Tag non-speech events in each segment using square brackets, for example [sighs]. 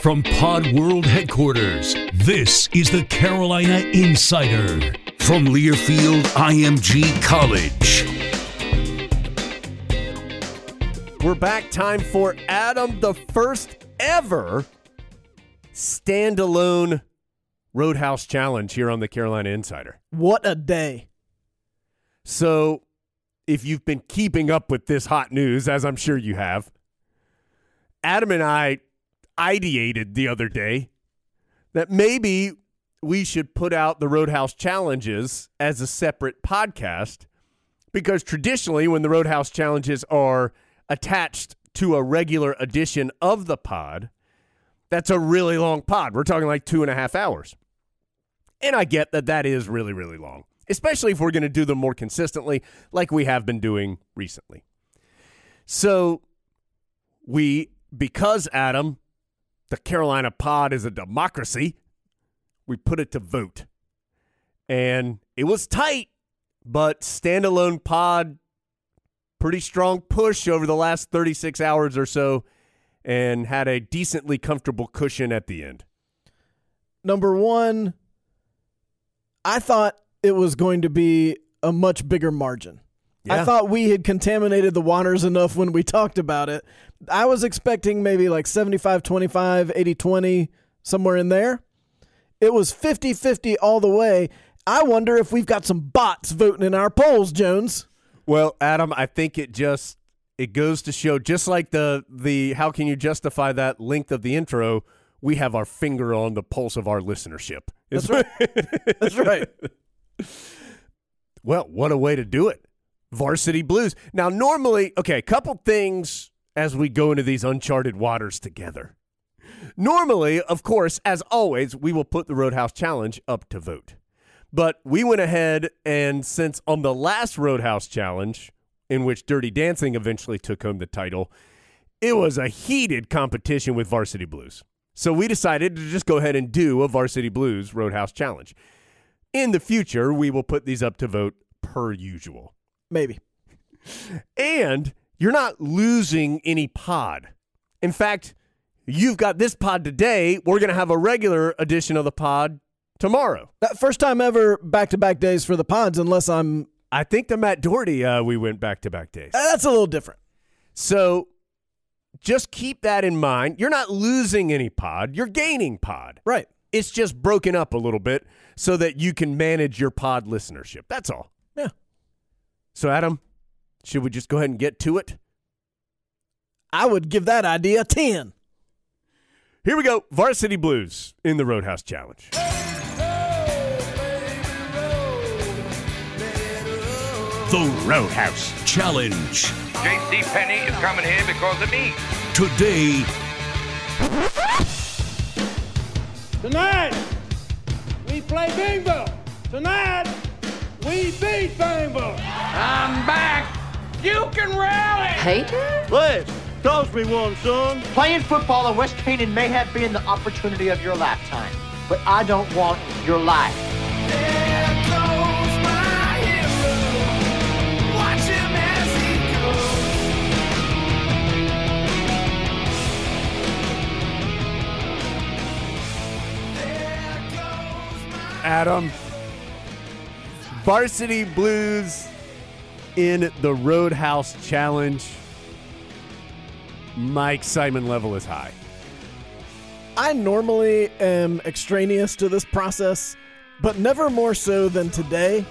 From Pod World headquarters, this is the Carolina Insider from Learfield IMG College. We're back. Time for Adam, the first ever standalone Roadhouse Challenge here on the Carolina Insider. What a day. So, if you've been keeping up with this hot news, as I'm sure you have, Adam and I ideated the other day that maybe we should put out the Roadhouse Challenges as a separate podcast because traditionally, when the Roadhouse Challenges are attached to a regular edition of the pod, that's a really long pod. We're talking like two and a half hours. And I get that that is really, really long, especially if we're going to do them more consistently, like we have been doing recently. So, we, because Adam the Carolina pod is a democracy, we put it to vote. And it was tight, but standalone pod, pretty strong push over the last 36 hours or so, and had a decently comfortable cushion at the end. Number one, I thought it was going to be a much bigger margin. Yeah. I thought we had contaminated the waters enough when we talked about it. I was expecting maybe like 75 25, 80 20, somewhere in there. It was 50 50 all the way. I wonder if we've got some bots voting in our polls, Jones. Well, Adam, I think it just it goes to show just like the the how can you justify that length of the intro, we have our finger on the pulse of our listenership. That's right. [laughs] That's right. Well, what a way to do it. Varsity Blues. Now, normally, okay, a couple things as we go into these uncharted waters together. Normally, of course, as always, we will put the Roadhouse Challenge up to vote. But we went ahead and since on the last Roadhouse Challenge, in which Dirty Dancing eventually took home the title, it was a heated competition with Varsity Blues. So we decided to just go ahead and do a Varsity Blues Roadhouse Challenge. In the future, we will put these up to vote per usual. Maybe. And you're not losing any pod. In fact, you've got this pod today. We're going to have a regular edition of the pod tomorrow. That first time ever back to back days for the pods, unless I'm. I think the Matt Doherty, uh, we went back to back days. That's a little different. So just keep that in mind. You're not losing any pod, you're gaining pod. Right. It's just broken up a little bit so that you can manage your pod listenership. That's all. So, Adam, should we just go ahead and get to it? I would give that idea a 10. Here we go Varsity Blues in the Roadhouse Challenge. The Roadhouse Challenge. J.C. Penney is coming here because of me. Today. Tonight, we play bingo. Tonight, we beat bingo. I'm back. You can rally. Let's toss me one, son. Playing football in West Canaan may have been the opportunity of your lifetime, but I don't want your life. There goes my hero! Watch him as he goes! There goes my hero. Adam. Varsity Blues in the Roadhouse Challenge. My excitement level is high. I normally am extraneous to this process, but never more so than today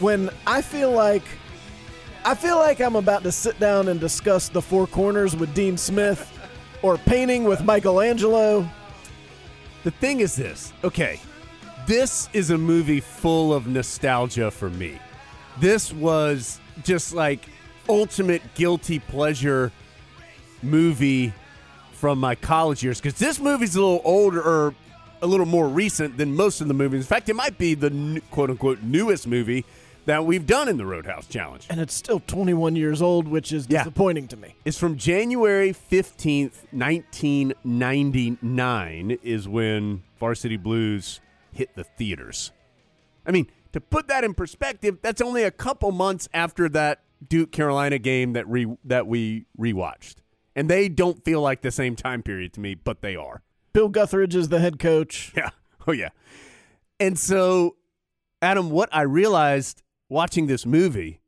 when I feel like I feel like I'm about to sit down and discuss the four corners with Dean Smith or painting with Michelangelo. The thing is this okay, this is a movie full of nostalgia for me. This was just like ultimate guilty pleasure movie from my college years because this movie's a little older or a little more recent than most of the movies. In fact, it might be the quote unquote newest movie that we've done in the Roadhouse Challenge. And it's still 21 years old, which is Yeah. disappointing to me. It's from January 15th, 1999 is when Varsity Blues hit the theaters. I mean, to put that in perspective, that's only a couple months after that Duke Carolina game that re- that we rewatched. And they don't feel like the same time period to me, but they are. Bill Guthridge is the head coach. Yeah. [laughs] Oh yeah. And so, Adam, what I realized watching this movie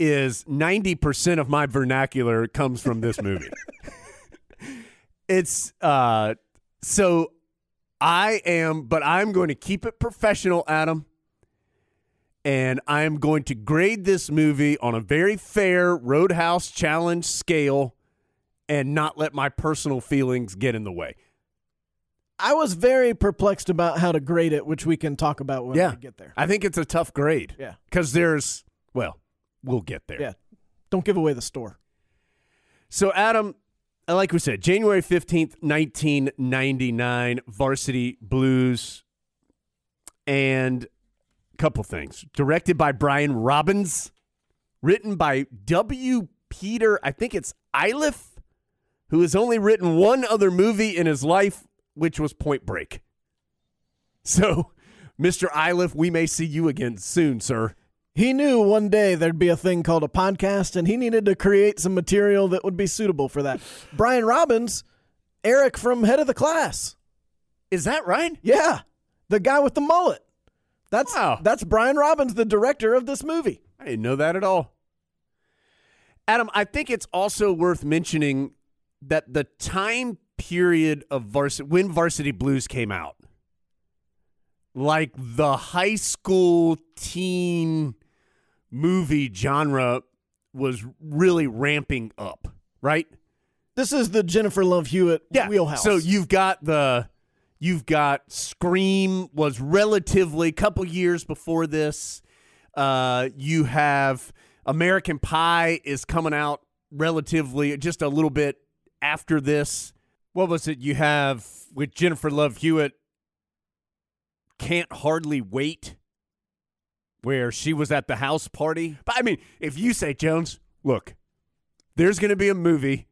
is 90% of my vernacular comes from this movie. [laughs] it's uh so I am but I'm going to keep it professional, Adam. And I'm going to grade this movie on a very fair Roadhouse challenge scale and not let my personal feelings get in the way. I was very perplexed about how to grade it, which we can talk about when yeah. we get there. I think it's a tough grade. Yeah. Because there's, well, we'll get there. Yeah. Don't give away the store. So, Adam, like we said, January 15th, 1999, Varsity Blues. And a couple things. Directed by Brian Robbins, written by W. Peter, I think it's Iliff, who has only written one other movie in his life, which was Point Break. So, [laughs] Mr. Iliff, we may see you again soon, sir. He knew one day there'd be a thing called a podcast, and he needed to create some material that would be suitable for that. Brian Robbins, Eric from Head of the Class. Is that right? Yeah, the guy with the mullet. That's Wow. that's Brian Robbins, the director of this movie. I didn't know that at all. Adam, I think it's also worth mentioning that the time period of varsity when Varsity Blues came out, like the high school teen movie genre was really ramping up, right? This is the Jennifer Love Hewitt wheelhouse. So you've got the you've got Scream was relatively a couple years before this. Uh, you have American Pie is coming out relatively just a little bit after this. What was it you have with Jennifer Love Hewitt? Can't hardly wait. Where she was at the house party. But I mean, if you say Jones, look, there's going to be a movie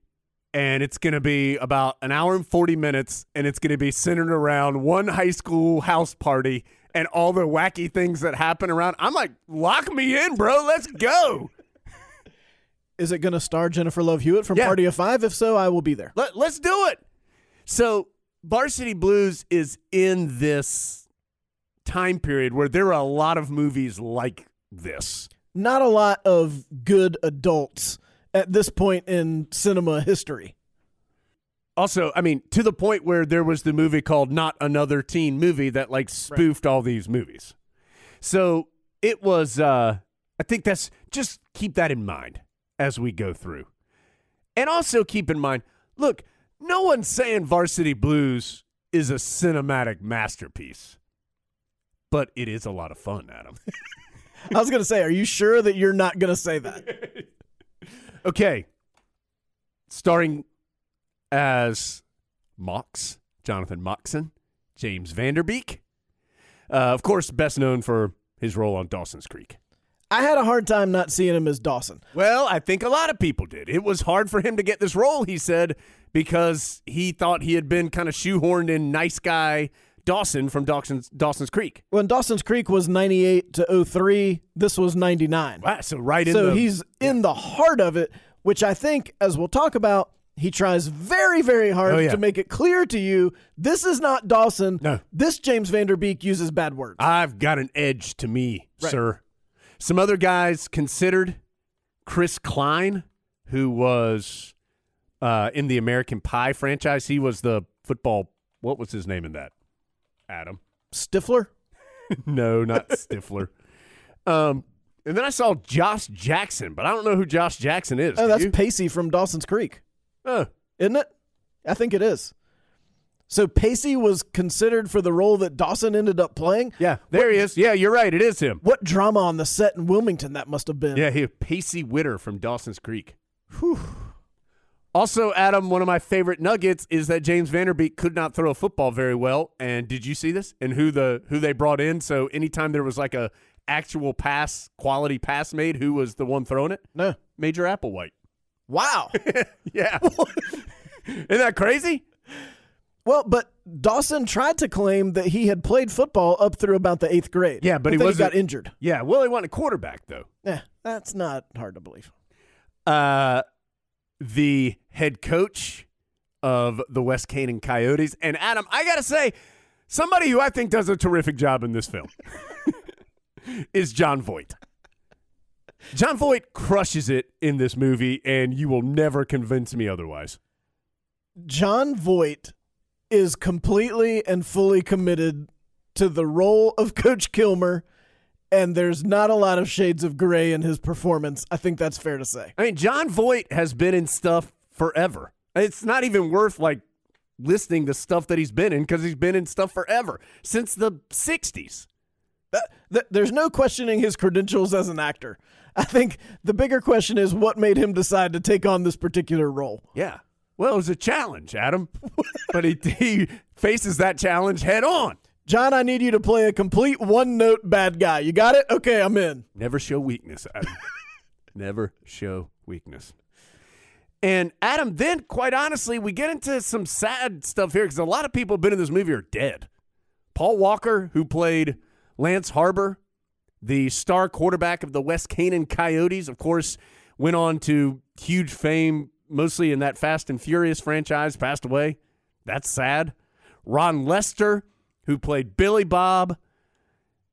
and it's going to be about an hour and 40 minutes and it's going to be centered around one high school house party and all the wacky things that happen around i'm like lock me in bro let's go [laughs] is it going to star Jennifer Love Hewitt from Yeah. Party of Five? If so, I will be there. Let, let's do it so varsity blues is in this time period where there are a lot of movies like this Not a lot of good adults at this point in cinema history. Also, I mean, to the point where there was the movie called Not Another Teen Movie that like spoofed all these movies. So it was, uh, I think that's just keep that in mind as we go through. And also keep in mind look, no one's saying Varsity Blues is a cinematic masterpiece, but it is a lot of fun, Adam. [laughs] I was going to say, are you sure that you're not going to say that? [laughs] Okay. Starring as Mox, Jonathan Moxon, James Van Der Beek. Uh, of course, best known for his role on Dawson's Creek. I had a hard time not seeing him as Dawson. Well, I think a lot of people did. It was hard for him to get this role, he said, because he thought he had been kind of shoehorned in nice guy Dawson from Dawson's, Dawson's Creek. When Dawson's Creek was 98 to 03, this was 99. Wow, so right in so the he's in the heart of it, which I think, as we'll talk about, he tries very, very hard Oh, yeah. to make it clear to you this is not Dawson. No. This James Van Der Beek uses bad words. I've got an edge to me, Right. sir. Some other guys considered Chris Klein, who was uh, in the American Pie franchise. He was the football. What was his name in that? Adam. Stifler? [laughs] no, not Stifler. Um, and then I saw Josh Jackson, but I don't know who Josh Jackson is. Oh, that's you? Pacey from Dawson's Creek, Oh, isn't it? I think it is. So Pacey was considered for the role that Dawson ended up playing. yeah, there he is. Yeah, you're right. It is him. What drama on the set in Wilmington that must have been. Yeah, he Pacey Witter from Dawson's Creek. Also, Adam, one of my favorite nuggets is that James Van Der Beek could not throw a football very well. And did you see this? And who the who they brought in? So anytime there was like a actual pass, quality pass made, who was the one throwing it? No. Major Applewhite. Wow. [laughs] Yeah. Isn't that crazy? well, but Dawson tried to claim that he had played football up through about the eighth grade. Yeah, but he wasn't- got injured. Yeah. Well, he wasn't a quarterback though. Yeah, that's not hard to believe. uh, the head coach of the West Canaan Coyotes. And Adam, I got to say, somebody who I think does a terrific job in this film [laughs] is Jon Voight. Jon Voight crushes it in this movie, and you will never convince me otherwise. Jon Voight is completely and fully committed to the role of Coach Kilmer, and there's not a lot of shades of gray in his performance. I think that's fair to say. I mean, Jon Voight has been in stuff forever. It's not even worth like listing the stuff that he's been in because he's been in stuff forever since the 60s. That- that- there's no questioning his credentials as an actor. I think the bigger question is what made him decide to take on this particular role. Yeah. Well, it was a challenge, Adam. [laughs] but he, he faces that challenge head on. John, I need you to play a complete one note bad guy. You got it? Okay, I'm in. Never show weakness, Adam. [laughs] Never show weakness. And Adam, then quite honestly, we get into some sad stuff here because a lot of people have been in this movie are dead. Paul Walker, who played Lance Harbor, the star quarterback of the West Canaan Coyotes, of course, went on to huge fame, mostly in that Fast and Furious franchise, passed away. That's sad. Ron Lester, who played Billy Bob,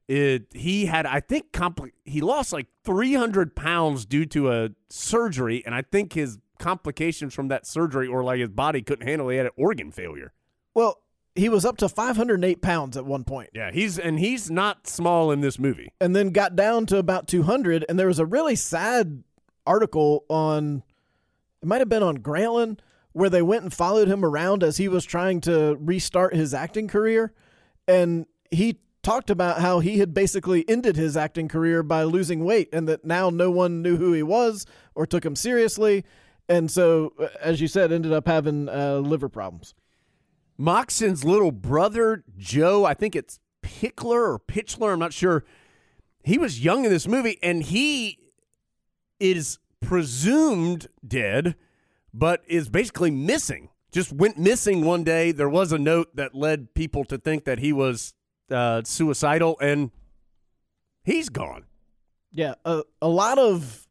it he had I think compli- he lost like 300 pounds due to a surgery, and I think his complications from that surgery or like his body couldn't handle. it. He had an organ failure. Well, he was up to 508 pounds at one point. Yeah, he's and he's not small in this movie. and then got down to about 200 and there was a really sad article on it might have been on Grantland where they went and followed him around as he was trying to restart his acting career and he talked about how he had basically ended his acting career by losing weight and that now no one knew who he was or took him seriously and so uh, as you said ended up having uh, liver problems Moxon's little brother Joe, I think it's Pickler or Pitchler, I'm not sure. He was young in this movie, and he is presumed dead, but is basically missing. Just went missing one day. There was a note that led people to think that he was uh, suicidal, and he's gone. Yeah, a, a lot of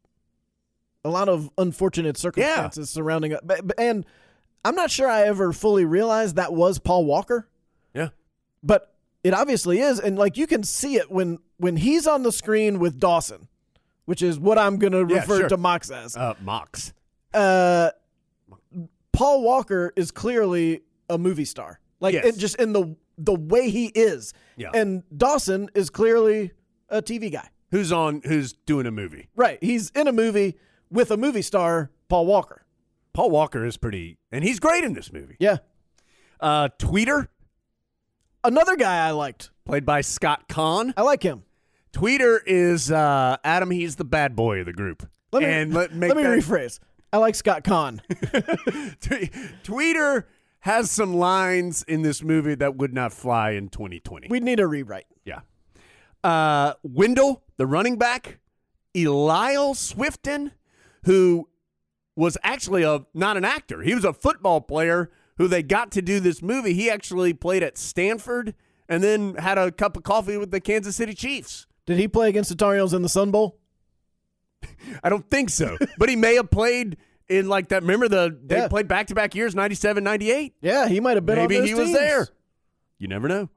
a lot of unfortunate circumstances surrounding it, and I'm not sure I ever fully realized that was Paul Walker, Yeah. but it obviously is, and like you can see it when when he's on the screen with Dawson, which is what I'm going to Yeah, refer sure. to Mox as. Uh, Mox. Uh, Paul Walker is clearly a movie star, like Yes. it, just in the the way he is, Yeah. and Dawson is clearly a TV guy. Who's on? Who's doing a movie? Right. He's in a movie with a movie star, Paul Walker. Paul Walker is pretty, and he's great in this movie. Yeah. Uh, Tweeter, Another guy I liked. played by Scott Caan. I like him. Tweeter is uh, Adam. He's the bad boy of the group. Let me, and let, [laughs] make let me that- rephrase. I like Scott Caan. [laughs] Tweeter has some lines in this movie that would not fly in 2020. We'd need a rewrite. yeah. Uh, Wendell, the running back, Eliel Swinton, who was actually a not an actor. He was a football player who they got to do this movie. He actually played at Stanford and then had a cup of coffee with the Kansas City Chiefs. Did he play against the Tar Heels in the Sun Bowl? I don't think so, [laughs] but he may have played in like that. Remember the they Yeah. played back to back years, 97, 98. Yeah, he might have been. Maybe he was there. You never know.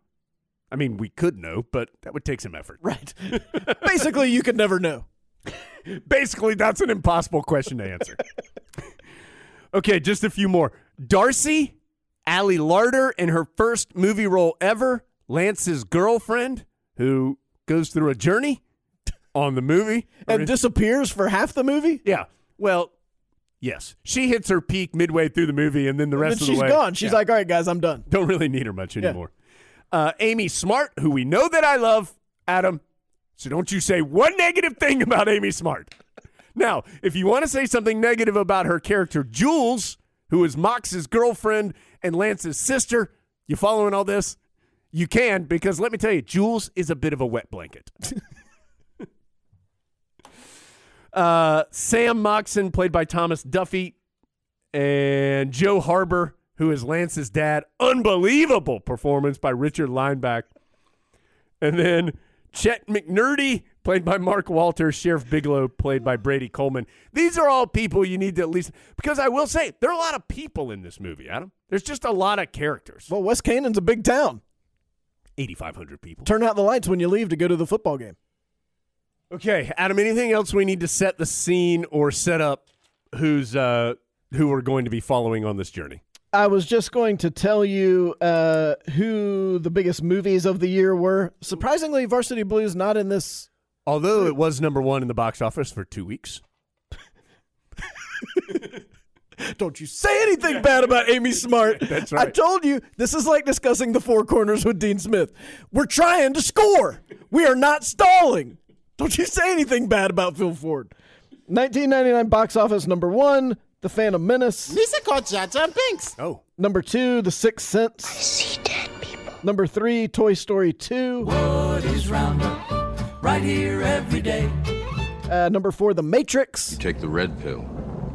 I mean, we could know, but that would take some effort. Right. [laughs] Basically, you could never know. [laughs] Basically, that's an impossible question to answer. [laughs] okay, just a few more. Darcy, Ali Larter, in her first movie role ever, Lance's girlfriend, who goes through a journey on the movie. [laughs] And disappears for half the movie. yeah, well, yes. She hits her peak midway through the movie, and then the rest then of the way. She's gone. She's Yeah. like, all right, guys, I'm done. Don't really need her much Yeah. anymore. Uh, Amy Smart, who we know that I love, Adam. So don't you say one negative thing about Amy Smart. Now, if you want to say something negative about her character, Jules, who is Mox's girlfriend and Lance's sister, you following all this? You can, because let me tell you, Jules is a bit of a wet blanket. [laughs] uh, Sam Moxon, played by Thomas Duffy, and Joe Harbor, who is Lance's dad. Unbelievable performance by Richard Lineback. And then Chet McNerdy, played by Mark Walter, Sheriff Bigelow, played by Brady Coleman. These are all people you need to at least because I will say there are a lot of people in this movie, Adam. There's just a lot of characters. Well, West Canaan's a big town. 8,500 people. Turn out the lights when you leave to go to the football game. Okay, Adam, anything else we need to set the scene or set up who's uh who we're going to be following on this journey? I was just going to tell you uh, who the biggest movies of the year were. Surprisingly, Varsity Blues not in this. Although it was number 1 in the box office for 2 weeks. [laughs] Don't you say anything bad about Amy Smart. [laughs] That's right. I told you this is like discussing the four corners with Dean Smith. We're trying to score. We are not stalling. Don't you say anything bad about Phil Ford. 1999 box office number one, The Phantom Menace. Oh. Number two, The Sixth Sense. I see dead people. Number three, Toy Story 2. right here every day. Uh, number four, The Matrix. You Take the red pill.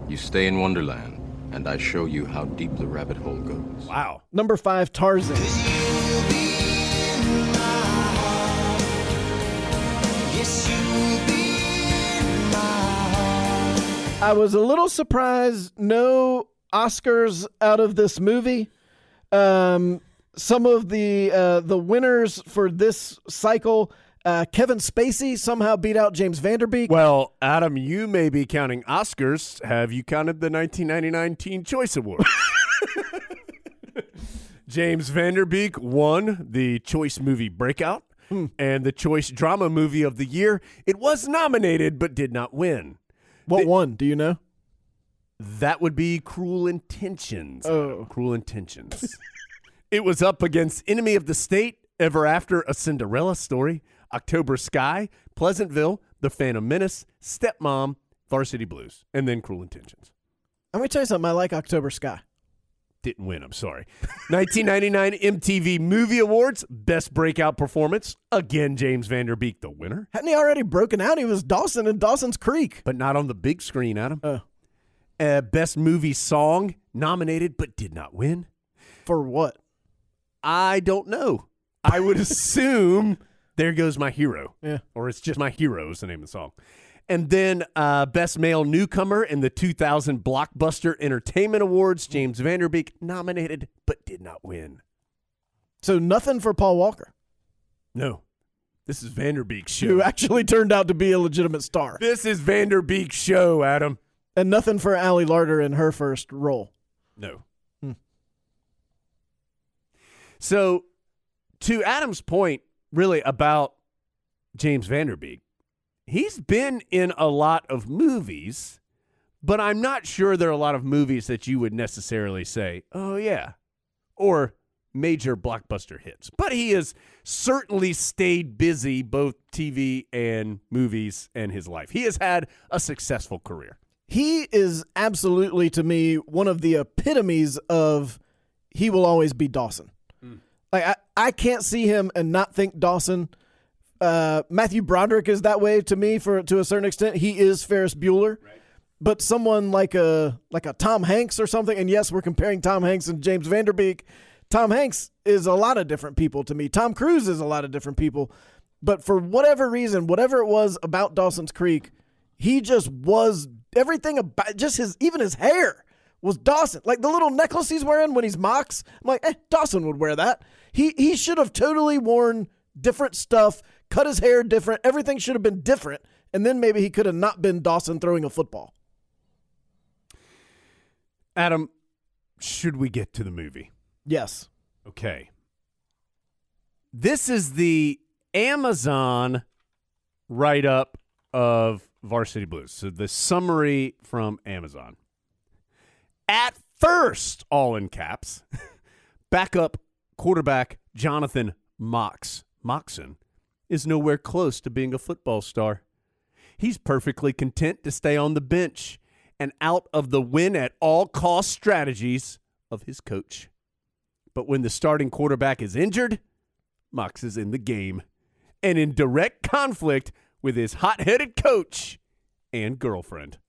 You stay in Wonderland, and I show you how deep the rabbit hole goes. Wow. Number five, Tarzan. I was a little surprised no Oscars out of this movie. Um, some of the uh, the winners for this cycle, uh, Kevin Spacey somehow beat out James Van Der Beek. Well, Adam, you may be counting Oscars. Have you counted the 1999 Teen Choice Award? [laughs] James Van Der Beek won the Choice Movie Breakout and the Choice Drama Movie of the Year. It was nominated but did not win. What one? Do you know? That would be Cruel Intentions. Oh. Cruel Intentions. [laughs] it was up against Enemy of the State, Ever After, A Cinderella Story, October Sky, Pleasantville, The Phantom Menace, Stepmom, Varsity Blues, and then Cruel Intentions. I'm gonna tell you something. I like October Sky. Didn't win, I'm sorry. [laughs] 1999 MTV Movie Awards, Best Breakout Performance. Again, James Van Der Beek, the winner, Hadn't he already broken out? He was Dawson in Dawson's Creek. but not on the big screen, Adam. Oh. Uh, Best Movie Song, nominated but did not win. For what? I don't know. I would [laughs] assume There Goes My Hero. Yeah. Or it's just My Hero is the name of the song. And then uh, Best Male Newcomer in the 2000 Blockbuster Entertainment Awards, James Van Der Beek nominated but did not win. So nothing for Paul Walker, No. This is Van Der Beek's show. who actually turned out to be a legitimate star, This is Van Der Beek's show, Adam. and nothing for Ali Larter in her first role. No. Hmm. So, to Adam's point, really about James Van Der Beek, he's been in a lot of movies, but I'm not sure there are a lot of movies that you would necessarily say, oh, yeah. Or major blockbuster hits. But he has certainly stayed busy, both TV and movies, and his life. He has had a successful career. He is absolutely, to me, one of the epitomes of he will always be Dawson. Hmm. Like I, I can't see him and not think Dawson. Uh, Matthew Broderick is that way to me for to a certain extent. He is Ferris Bueller. But someone like a like a Tom Hanks or something, and yes, we're comparing Tom Hanks and James Van Der Beek. Tom Hanks is a lot of different people to me. Tom Cruise is a lot of different people. But for whatever reason, whatever it was about Dawson's Creek, he just was everything about just his even his hair was Dawson. Like the little necklace he's wearing when he's mocks. I'm like, eh, Dawson would wear that. He he should have totally worn different stuff, cut his hair different. Everything should have been different, and then maybe he could have not been Dawson throwing a football. Adam, should we get to the movie? Yes. Okay. This is the Amazon write up of Varsity Blues. So the summary from Amazon. At first, all in caps, [laughs] backup quarterback Jonathan Mox Moxon is nowhere close to being a football star. He's perfectly content to stay on the bench and out of the win at all cost strategies of his coach. But when the starting quarterback is injured, Mox is in the game and in direct conflict with his hot headed coach and girlfriend.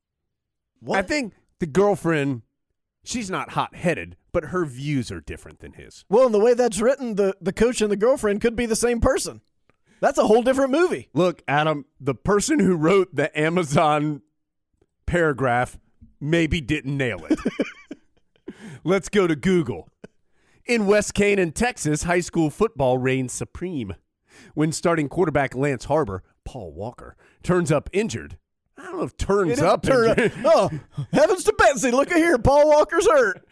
What? I think the girlfriend, she's not hot headed, but her views are different than his. Well, in the way that's written, the, the coach and the girlfriend could be the same person. That's a whole different movie. Look, Adam, the person who wrote the Amazon paragraph maybe didn't nail it. [laughs] Let's go to Google. In West Canaan, Texas, high school football reigns supreme. When starting quarterback Lance Harbor, Paul Walker, turns up injured. I don't know if turns up turned injured. [laughs] Oh, heavens to Betsy. Look at here. Paul Walker's hurt.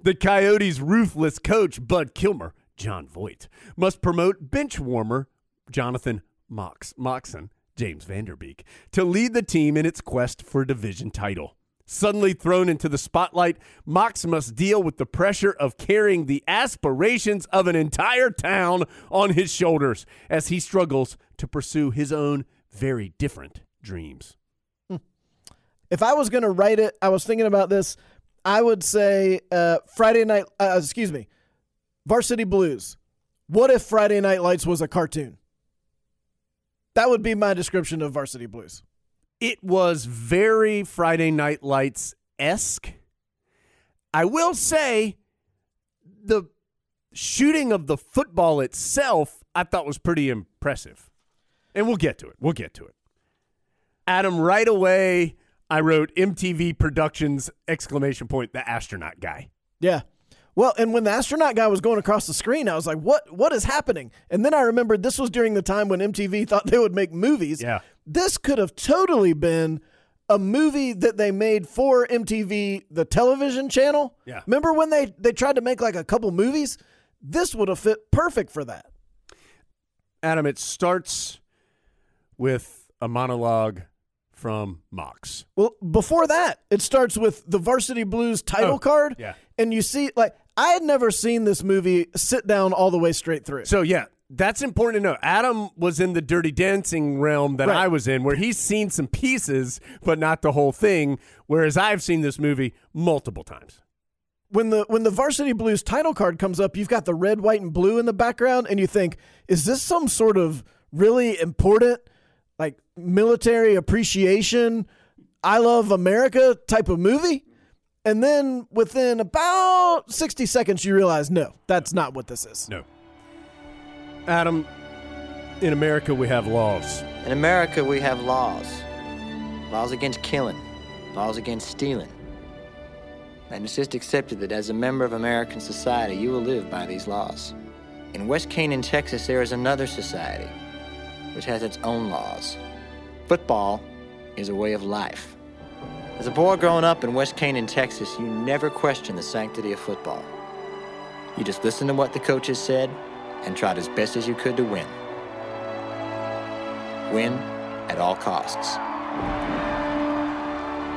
The Coyotes' ruthless coach, Bud Kilmer, Jon Voight, must promote bench warmer Jonathan Mox, Moxon, James Van Der Beek, to lead the team in its quest for a division title. Suddenly thrown into the spotlight, Mox must deal with the pressure of carrying the aspirations of an entire town on his shoulders as he struggles to pursue his own very different dreams. If I was going to write it, I was thinking about this. I would say uh, Friday night, uh, excuse me, Varsity Blues. What if Friday Night Lights was a cartoon? That would be my description of Varsity Blues. It was very Friday Night Lights esque. I will say the shooting of the football itself, I thought was pretty impressive. And we'll get to it. We'll get to it. Adam, right away, I wrote MTV Productions exclamation point, the astronaut guy. Yeah. Well, and when the astronaut guy was going across the screen, I was like, "What? What is happening?" And then I remembered this was during the time when MTV [laughs] thought they would make movies. Yeah. This could have totally been a movie that they made for MTV, the television channel. Yeah. Remember when they they tried to make like a couple movies? This would have fit perfect for that. Adam, it starts with a monologue from Mox. Well, before that, it starts with the Varsity Blues title Oh, card. yeah. And you see, like, I had never seen this movie sit down all the way straight through. So yeah, that's important to know. Adam was in the Dirty Dancing realm that Right. I was in, where he's seen some pieces, but not the whole thing. Whereas I've seen this movie multiple times. when the when the Varsity Blues title card comes up, you've got the red, white, and blue in the background, and you think, is this some sort of really important, like military appreciation, I love America type of movie? And then within about sixty seconds, you realize, no, that's not what this is. No. Adam, in America we have laws. In America, we have laws laws against killing, laws against stealing. And it's just accepted that as a member of American society, you will live by these laws. In West Canaan, Texas, there is another society which has its own laws. Football is a way of life. As a boy growing up in West Canaan, Texas, you never questioned the sanctity of football. You just listened to what the coaches said and tried as best as you could to win. Win at all costs.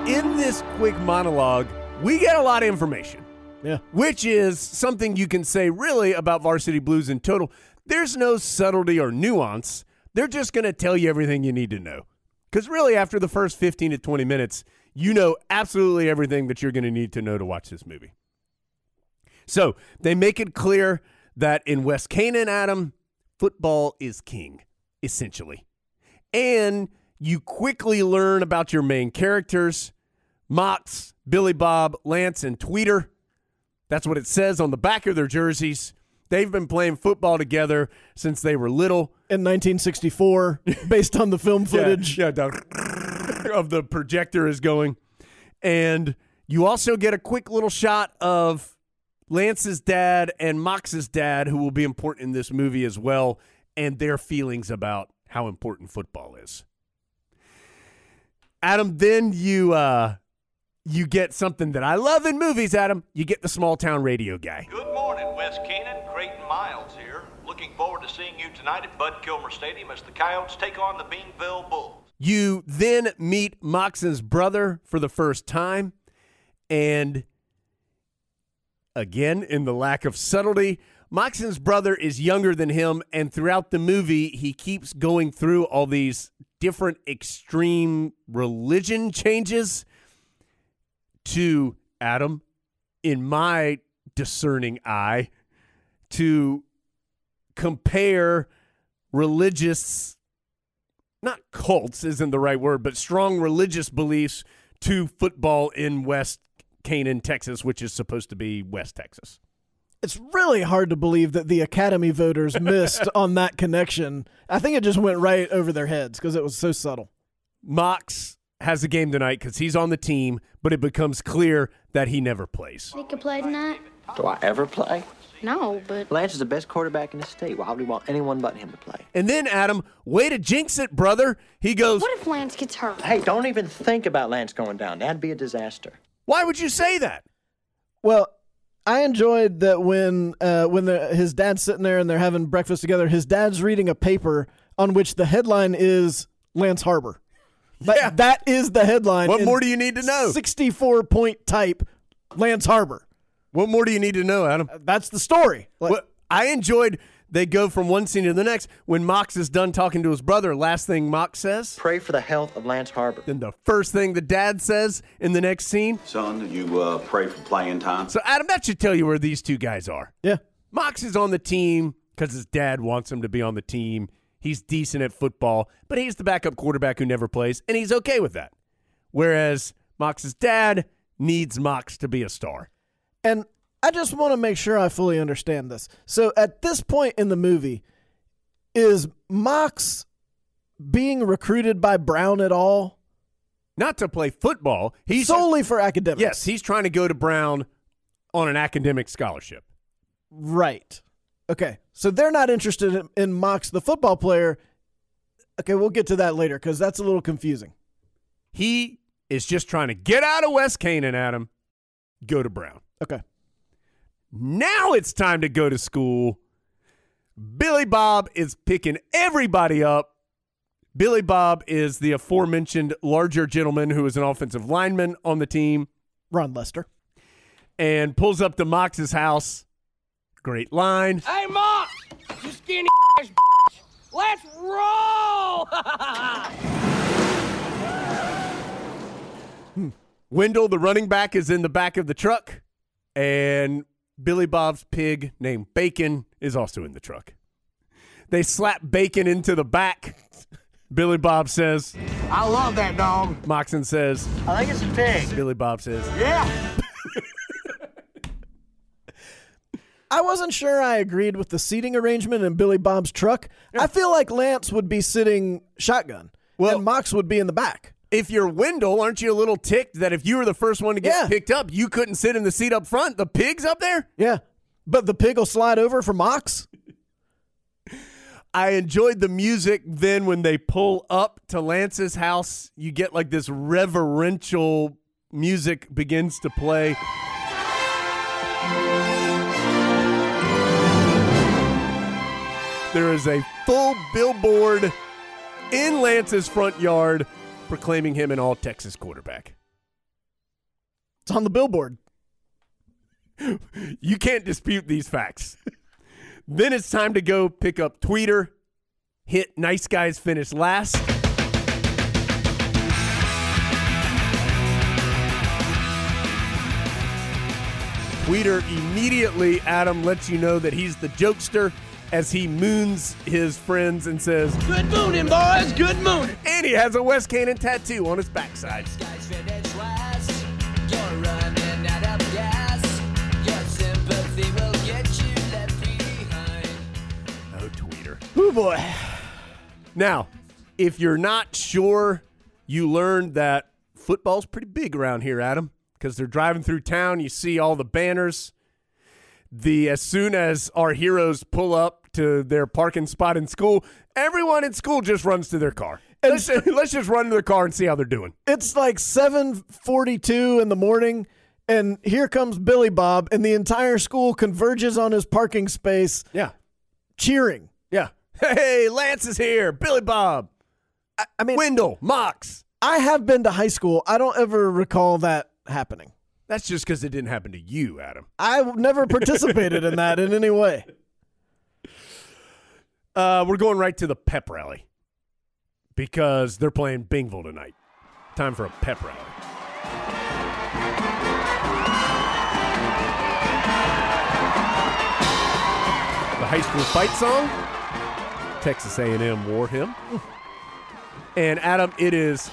In this quick monologue, we get a lot of information. Yeah. Which is something you can say really about Varsity Blues in total. There's no subtlety or nuance. They're just going to tell you everything you need to know. Because really, after the first 15 to 20 minutes, you know absolutely everything that you're going to need to know to watch this movie. So they make it clear that in West Canaan, Adam, football is king, essentially. And you quickly learn about your main characters Mox, Billy Bob, Lance, and Tweeter. That's what it says on the back of their jerseys. They've been playing football together since they were little. In 1964, based on the film [laughs] footage. Yeah, yeah of the projector is going. And you also get a quick little shot of Lance's dad and Mox's dad, who will be important in this movie as well, and their feelings about how important football is. Adam, then you uh you get something that I love in movies, Adam. You get the small town radio guy. Good morning, West Canaan. Creighton Miles here. Looking forward to seeing you tonight at Bud Kilmer Stadium as the Coyotes take on the Beanville Bulls. You then meet Moxon's brother for the first time, and again, in the lack of subtlety, Moxon's brother is younger than him, and throughout the movie, he keeps going through all these different extreme religion changes to Adam, in my discerning eye, to compare religious, not cults isn't the right word, but strong religious beliefs to football in West Canaan, Texas, which is supposed to be West Texas. It's really hard to believe that the Academy voters [laughs] missed on that connection. I think it just went right over their heads because it was so subtle. Mox has a game tonight because he's on the team, but it becomes clear that he never plays. He could play tonight? Do I ever play? No, but. Lance is the best quarterback in the state. Why would we want anyone but him to play? And then, Adam, way to jinx it, brother. He goes, What if Lance gets hurt? Hey, don't even think about Lance going down. That'd be a disaster. Why would you say that? Well, I enjoyed that when uh, when the, his dad's sitting there and they're having breakfast together. His dad's reading a paper on which the headline is Lance Harbor. But Yeah. that is the headline. What more do you need to know? Sixty-four point type, Lance Harbor. What more do you need to know, Adam? That's the story. Like, What I enjoyed, they go from one scene to the next. When Mox is done talking to his brother, last thing Mox says, Pray for the health of Lance Harbor. then the first thing the dad says in the next scene. Son, you uh, pray for playing time. So, Adam, that should tell you where these two guys are. yeah, Mox is on the team because his dad wants him to be on the team. He's decent at football, but he's the backup quarterback who never plays, and he's okay with that. Whereas Mox's dad needs Mox to be a star. And I just want to make sure I fully understand this. So at this point in the movie, is Mox being recruited by Brown at all? Not to play football. He's solely for academics. yes, he's trying to go to Brown on an academic scholarship. Right. Okay. So they're not interested in, in Mox, the football player. Okay, we'll get to that later because that's a little confusing. He is just trying to get out of West Canaan, Adam, go to Brown. Okay. Now it's time to go to school. Billy Bob is picking everybody up. Billy Bob is the aforementioned larger gentleman who is an offensive lineman on the team Ron Lester. and pulls up to Mox's house. Great line. Hey, Mom! You skinny ass Let's roll! [laughs] Hmm. Wendell, the running back, is in the back of the truck, and Billy Bob's pig named Bacon is also in the truck. They slap Bacon into the back. Billy Bob says, I love that dog. Moxon says, I think it's a pig. Billy Bob says, Yeah. [laughs] I wasn't sure I agreed with the seating arrangement in Billy Bob's truck. I feel like Lance would be sitting shotgun, Well- and Mox would be in the back. If you're Wendell, aren't you a little ticked that if you were the first one to get Yeah. picked up, you couldn't sit in the seat up front? The pig's up there? Yeah, but the pig will slide over for Mox. I enjoyed the music then when they pull up to Lance's house. You get like this reverential music begins to play. There is a full billboard in Lance's front yard proclaiming him an all Texas quarterback. It's on the billboard. [laughs] you can't dispute these facts. [laughs] then it's time to go pick up Tweeter, hit Nice Guys finish last. Tweeter immediately, Adam lets you know that he's the jokester as he moons his friends and says, Good mooning, boys. Good mooning. and he has a West Canaan tattoo on his backside. Oh, Tweeder. Oh boy. Now, if you're not sure, you learned that football's pretty big around here, Adam, because they're driving through town. You see all the banners. The as soon as our heroes pull up to their parking spot in school, everyone in school just runs to their car. Let's, [laughs] let's just run to their car and see how they're doing. It's like 7:42 in the morning and here comes Billy Bob and the entire school converges on his parking space Yeah, cheering. yeah. Hey, Lance is here. Billy Bob. I, I mean, Wendell, Mox. I have been to high school. I don't ever recall that happening. That's just because it didn't happen to you, Adam. I never participated in that in any way. [laughs] Uh, we're going right to the pep rally because they're playing Bingville tonight. Time for a pep rally. The high school fight song. Texas A&M War Hymn. And Adam, it is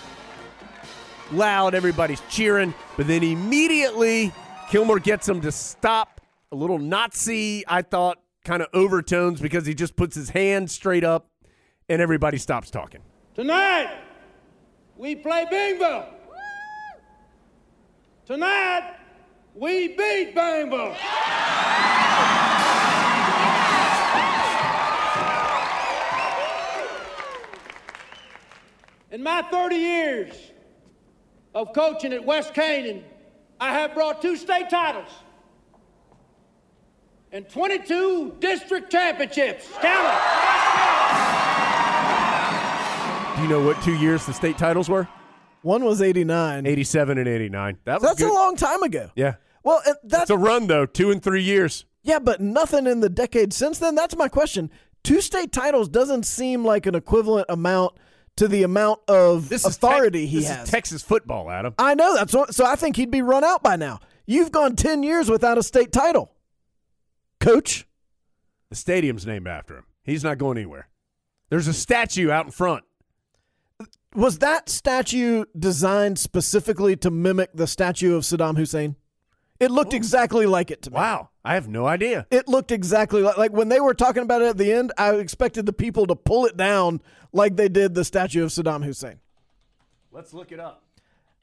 loud. Everybody's cheering, but then immediately Kilmer gets him to stop. A little Nazi, I thought, kind of overtones because he just puts his hand straight up, and everybody stops talking. Tonight, we play bingo. Tonight, we beat bingo. In my 30 years of coaching at West Canaan, I have brought two state titles and 22 district championships. Count 'em. Do you know what two years the state titles were? One was 89. 87 and 89. That was That's good. a long time ago. Yeah. Well, and that's It's a run, though. Two and three years. Yeah, but nothing in the decade since then. That's my question. Two state titles doesn't seem like an equivalent amount to the amount of This authority Tex- he this has. Is Texas football, Adam. I know that's what, so. I think he'd be run out by now. You've gone ten years without a state title, Coach. The stadium's named after him. He's not going anywhere. There's a statue out in front. Was that statue designed specifically to mimic the statue of Saddam Hussein? It looked oh. exactly like it to me. Wow. I have no idea. It looked exactly like like when they were talking about it at the end. I expected the people to pull it down like they did the statue of Saddam Hussein. Let's look it up.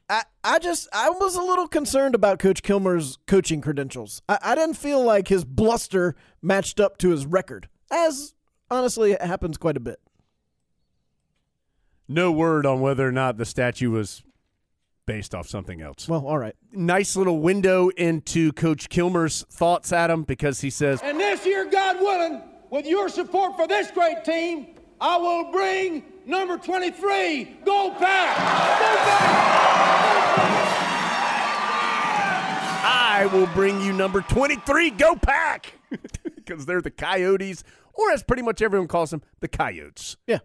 I, I just I was a little concerned about Coach Kilmer's coaching credentials. I, I didn't feel like his bluster matched up to his record, as honestly it happens quite a bit. No word on whether or not the statue was based off something else. Well, all right. Nice little window into Coach Kilmer's thoughts, Adam, because he says, And this year, God willing, with your support for this great team, I will bring number 23, Go Pack! Go Pack! I will bring you number 23, Go Pack! [laughs] Because they're the Coyotes, or as pretty much everyone calls them, the Coyotes. Yeah.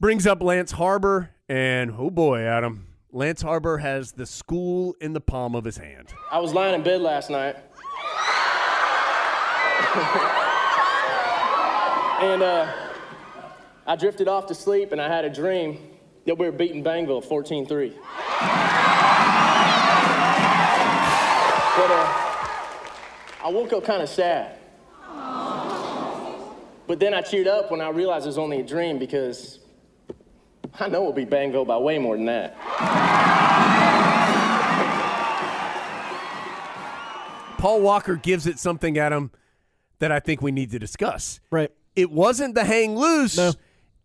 Brings up Lance Harbor, and oh boy, Adam. Lance Harbor has the school in the palm of his hand. I was lying in bed last night. [laughs] and uh, I drifted off to sleep and I had a dream that we were beating Bangville 14 3. But uh, I woke up kind of sad. But then I cheered up when I realized it was only a dream because I know we'll beat Bangville by way more than that. Paul Walker gives it something, Adam, that I think we need to discuss. Right. It wasn't the hang loose. No.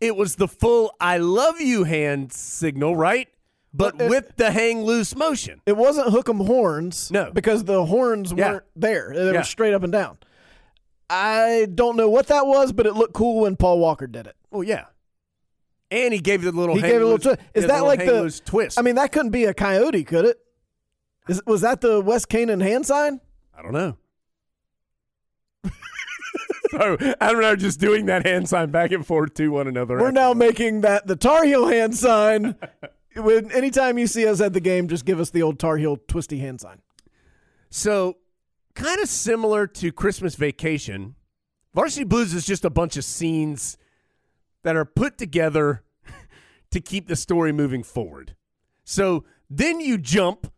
It was the full I love you hand signal, right? But Well, it- with the hang loose motion. It wasn't hook 'em horns. No. Because the horns Yeah. weren't there. They Yeah. were straight up and down. I don't know what that was, but it looked cool when Paul Walker did it. Oh yeah. And he gave it a little He gave it a little twist. Is that like hang the loose twist? I mean, that couldn't be a coyote, could it? Is, was that the West Canaan hand sign? I don't know. [laughs] so Adam and I are just doing that hand sign back and forth to one another. We're now making that the Tar Heel hand sign. [laughs] when anytime you see us at the game, just give us the old Tar Heel twisty hand sign. So, kind of similar to Christmas Vacation, Varsity Blues is just a bunch of scenes that are put together [laughs] to keep the story moving forward. So then you jump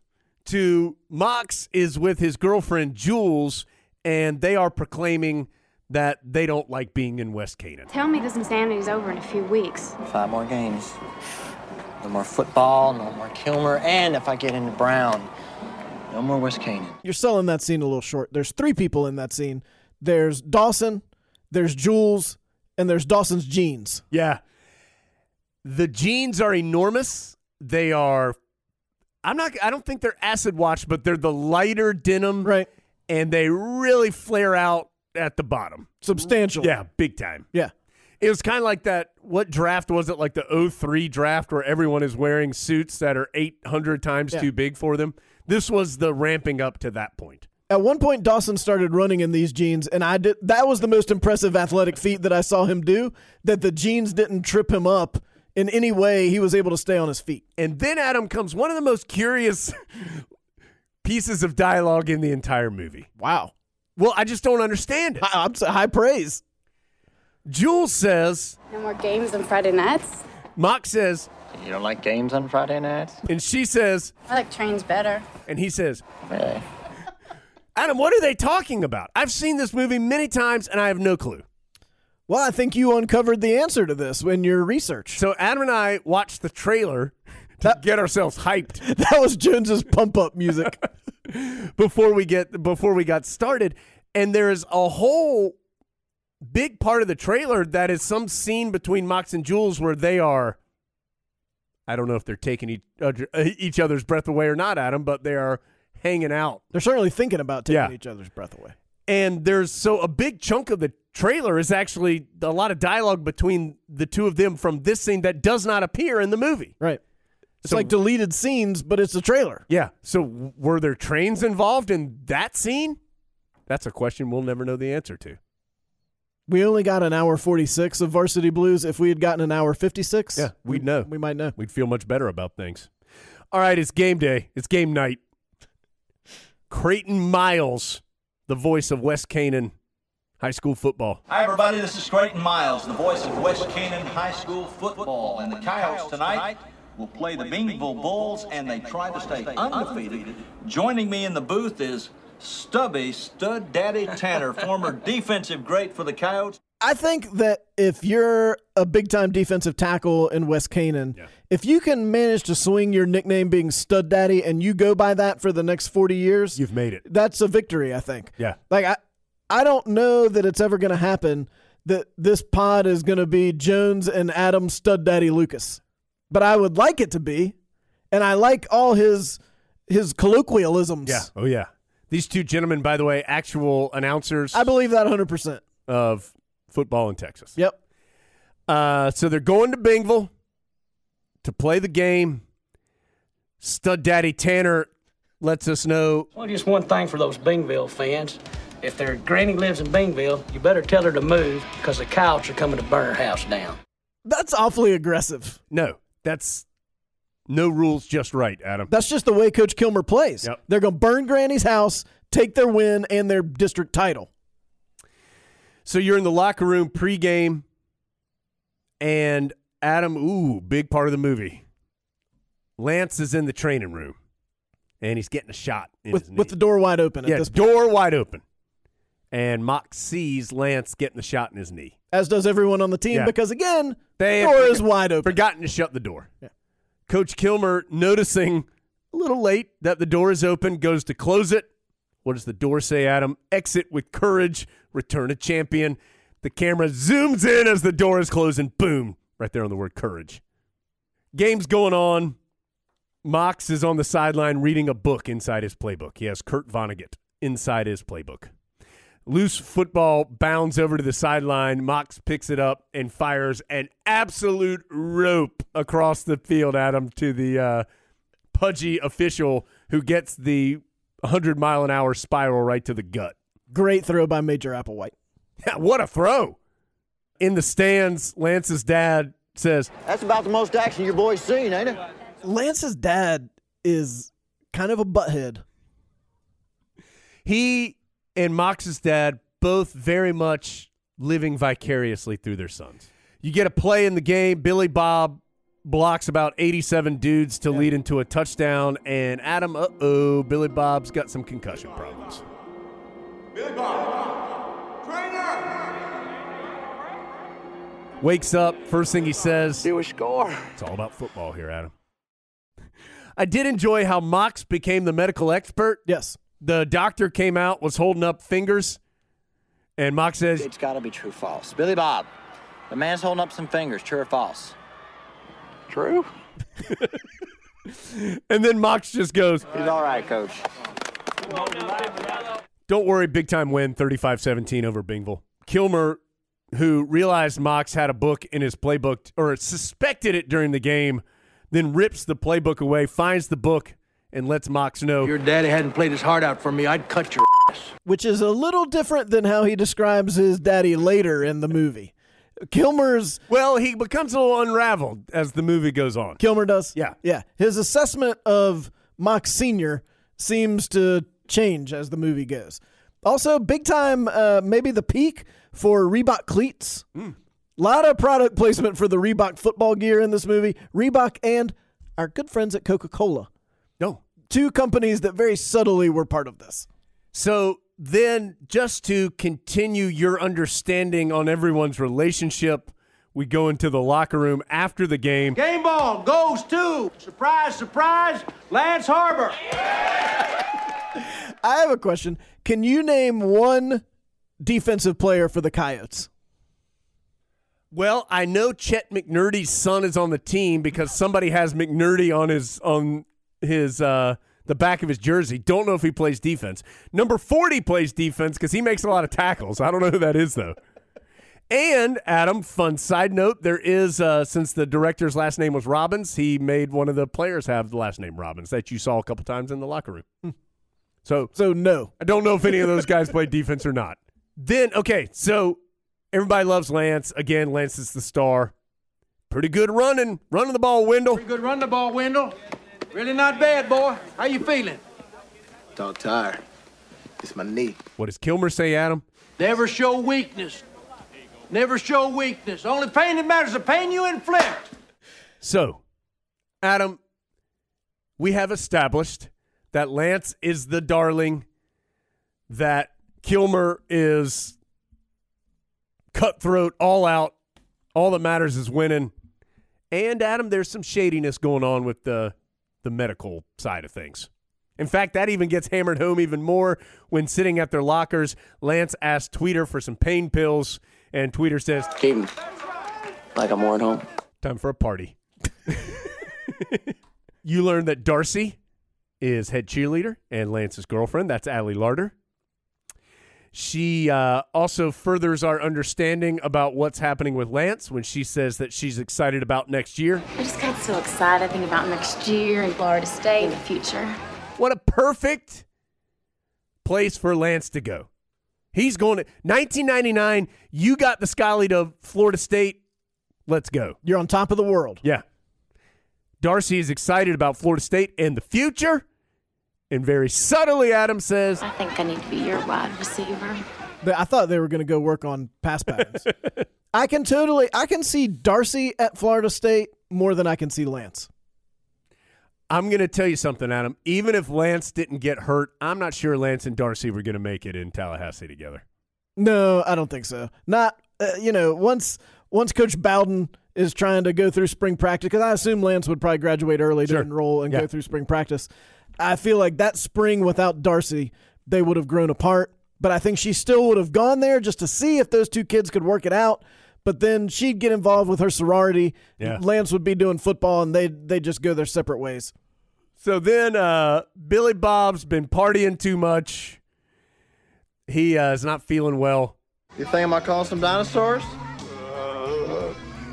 to Mox is with his girlfriend Jules, and they are proclaiming that they don't like being in West Canaan. Tell me this insanity's over in a few weeks. Five more games. No more football, no more Kilmer, and if I get into Brown, no more West Canaan. You're selling that scene a little short. There's three people in that scene. There's Dawson, there's Jules, and there's Dawson's jeans. Yeah. The jeans are enormous. They are I'm not I don't think they're acid wash, but they're the lighter denim. Right. And they really flare out at the bottom. Substantial. Yeah, big time. Yeah. It was kind of like that. What draft was it? Like the 03 draft where everyone is wearing suits that are 800 times Yeah. too big for them. This was the ramping up to that point. At one point, Dawson started running in these jeans, and I did. That was the most impressive athletic feat that I saw him do. That the jeans didn't trip him up in any way. He was able to stay on his feet. And then Adam comes one of the most curious [laughs] pieces of dialogue in the entire movie. Wow. Well, I just don't understand it. I, I'm so- high praise. Jules says, No more games on Friday nights. Mock says, You don't like games on Friday nights? and she says, I like trains better. and he says, Really? Adam, what are they talking about? I've seen this movie many times and I have no clue. Well, I think you uncovered the answer to this in your research. So Adam and I watched the trailer to get ourselves hyped [laughs] That was Jones's pump up music. [laughs] [laughs] before we get before we got started, and there is a whole big part of the trailer that is some scene between Mox and Jules where they are. I don't know if they're taking each, other, each other's breath away or not, Adam, but they are hanging out. They're certainly thinking about taking Yeah. each other's breath away. And there's so a big chunk of the trailer is actually a lot of dialogue between the two of them from this scene that does not appear in the movie. Right. It's So- like deleted scenes, but it's a trailer. Yeah. So were there trains involved in that scene? That's a question we'll never know the answer to. We only got an hour 46 of Varsity Blues. If we had gotten an hour 56, Yeah, we'd know. we might know. We'd feel much better about things. All right, it's game day. It's game night. Creighton Miles, the voice of West Canaan High School football. Hi, everybody. This is Creighton Miles, the voice of West Canaan High School football. And the Coyotes tonight will play the Bingville Bulls, and they try to stay undefeated. Joining me in the booth is Stubby Stud Daddy Tanner, former [laughs] defensive great for the Coyotes. I think that if you're a big time defensive tackle in West Canaan, if you can manage to swing your nickname being Stud Daddy and you go by that for the next 40 years, You've made it. that's a victory, I think. Yeah. Like, I, I don't know that it's ever going to happen that this pod is going to be Jones and Adam Stud Daddy Lucas, but I would like it to be. And I like all his his colloquialisms. Yeah. Oh, yeah. These two gentlemen, by the way, actual announcers I believe that 100%. of football in Texas. Yep. Uh, so they're going to Bingville to play the game. Stud Daddy Tanner lets us know Well, just one thing for those Bingville fans. If their granny lives in Bingville, you better tell her to move because the coyotes are coming to burn her house down. That's awfully aggressive. no, that's no rules, just right, Adam. That's just the way Coach Kilmer plays. Yep. They're going to burn Granny's house, take their win and their district title. So you're in the locker room pregame, and Adam, ooh, big part of the movie. Lance is in the training room, and he's getting a shot in with his knee. with the door wide open at yeah, this point, door wide open. And Mock sees Lance getting the shot in his knee. as does everyone on the team, Yeah. because again, They the door is wide open. Forgotten to shut the door. Coach Kilmer, noticing a little late that the door is open, goes to close it. What does the door say, Adam? Exit with courage, return a champion. The camera zooms in as the door is closing. Boom. Right there on the word courage. Game's going on. Mox is on the sideline reading a book inside his playbook. He has Kurt Vonnegut inside his playbook. Loose football bounds over to the sideline. Mox picks it up and fires an absolute rope across the field, Adam, to the uh, pudgy official who gets the 100 mile an hour spiral right to the gut. Great throw by Major Applewhite. [laughs] Yeah, what a throw. In the stands, Lance's dad says, That's about the most action your boy's seen, ain't it? Lance's dad is kind of a butthead. He and Mox's dad both very much living vicariously through their sons. You get a play in the game. Billy Bob blocks about 87 dudes to lead into a touchdown, and Adam, uh oh, Billy Bob's got some concussion problems. Billy Bob, trainer. Wakes up, first thing he says, Do we score? It's all about football here, Adam. I did enjoy how Mox became the medical expert. Yes. The doctor came out, was holding up fingers, and Mox says, It's got to be true false. Billy Bob, the man's holding up some fingers. True or false? True. [laughs] and then Mox just goes, He's all right, coach. Don't worry, big time win, 35 17 over Bingville. Kilmer, who realized Mox had a book in his playbook or suspected it during the game, then rips the playbook away, finds the book, and lets Mox know. Your daddy hadn't played his heart out for me, I'd cut your ass. Which is a little different than how he describes his daddy later in the movie. Kilmer's Well, he becomes a little unraveled as the movie goes on. Kilmer does. Yeah. Yeah. His assessment of Mox Sr. seems to change as the movie goes. Also, big time, uh, maybe the peak for Reebok cleats. A lot of product placement for the Reebok football gear in this movie. Reebok and our good friends at Coca Cola. No. Two companies that very subtly were part of this. So then, just to continue your understanding on everyone's relationship, we go into the locker room after the game. Game ball goes to, surprise, surprise, Lance Harbor. [laughs] I have a question. Can you name one defensive player for the Coyotes? Well, I know Chet McNerdy's son is on the team because somebody has McNerdy on his on his uh the back of his jersey. Don't know if he plays defense. Number 40 plays defense because he makes a lot of tackles. I don't know who that is though. And Adam, fun side note, there is uh, since the director's last name was Robbins, he made one of the players have the last name Robbins that you saw a couple times in the locker room. So So no. I don't know if any of those guys play defense or not. Then okay, so everybody loves Lance. Again, Lance is the star. Pretty good running, running the ball, Wendell. Pretty good run the ball, Wendell. Really not bad, boy. How you feeling? Dog tired. It's my knee. What does Kilmer say, Adam? Never show weakness. Never show weakness. Only pain that matters is the pain you inflict. So, Adam, we have established that Lance is the darling, that Kilmer is cutthroat, all out. All that matters is winning. And Adam, there's some shadiness going on with the the medical side of things. In fact, that even gets hammered home even more when sitting at their lockers. Lance asks Tweeder for some pain pills, and Tweeder says, Keep like I'm more at home. Time for a party. [laughs] you learn that Darcy is head cheerleader and Lance's girlfriend. That's Ali Larter. She uh, also furthers our understanding about what's happening with Lance when she says that she's excited about next year. I just got so excited thinking about next year and Florida State in the future. What a perfect place for Lance to go. He's going to 1999. You got the Scully to Florida State. Let's go. You're on top of the world. Yeah. Darcy is excited about Florida State and the future. And very subtly, Adam says, I think I need to be your wide receiver. But I thought they were going to go work on pass patterns. [laughs] I can totally, I can see Darcy at Florida State more than I can see Lance. I'm going to tell you something, Adam. Even if Lance didn't get hurt, I'm not sure Lance and Darcy were going to make it in Tallahassee together. No, I don't think so. Not, uh, you know, once once Coach Bowden is trying to go through spring practice, because I assume Lance would probably graduate early Sure. to enroll and Yeah. go through spring practice. I feel like that spring without Darcy, they would have grown apart. But I think she still would have gone there just to see if those two kids could work it out. But then she'd get involved with her sorority. Yeah. Lance would be doing football, and they they just go their separate ways. So then uh, Billy Bob's been partying too much. He uh, is not feeling well. You think I might call some dinosaurs?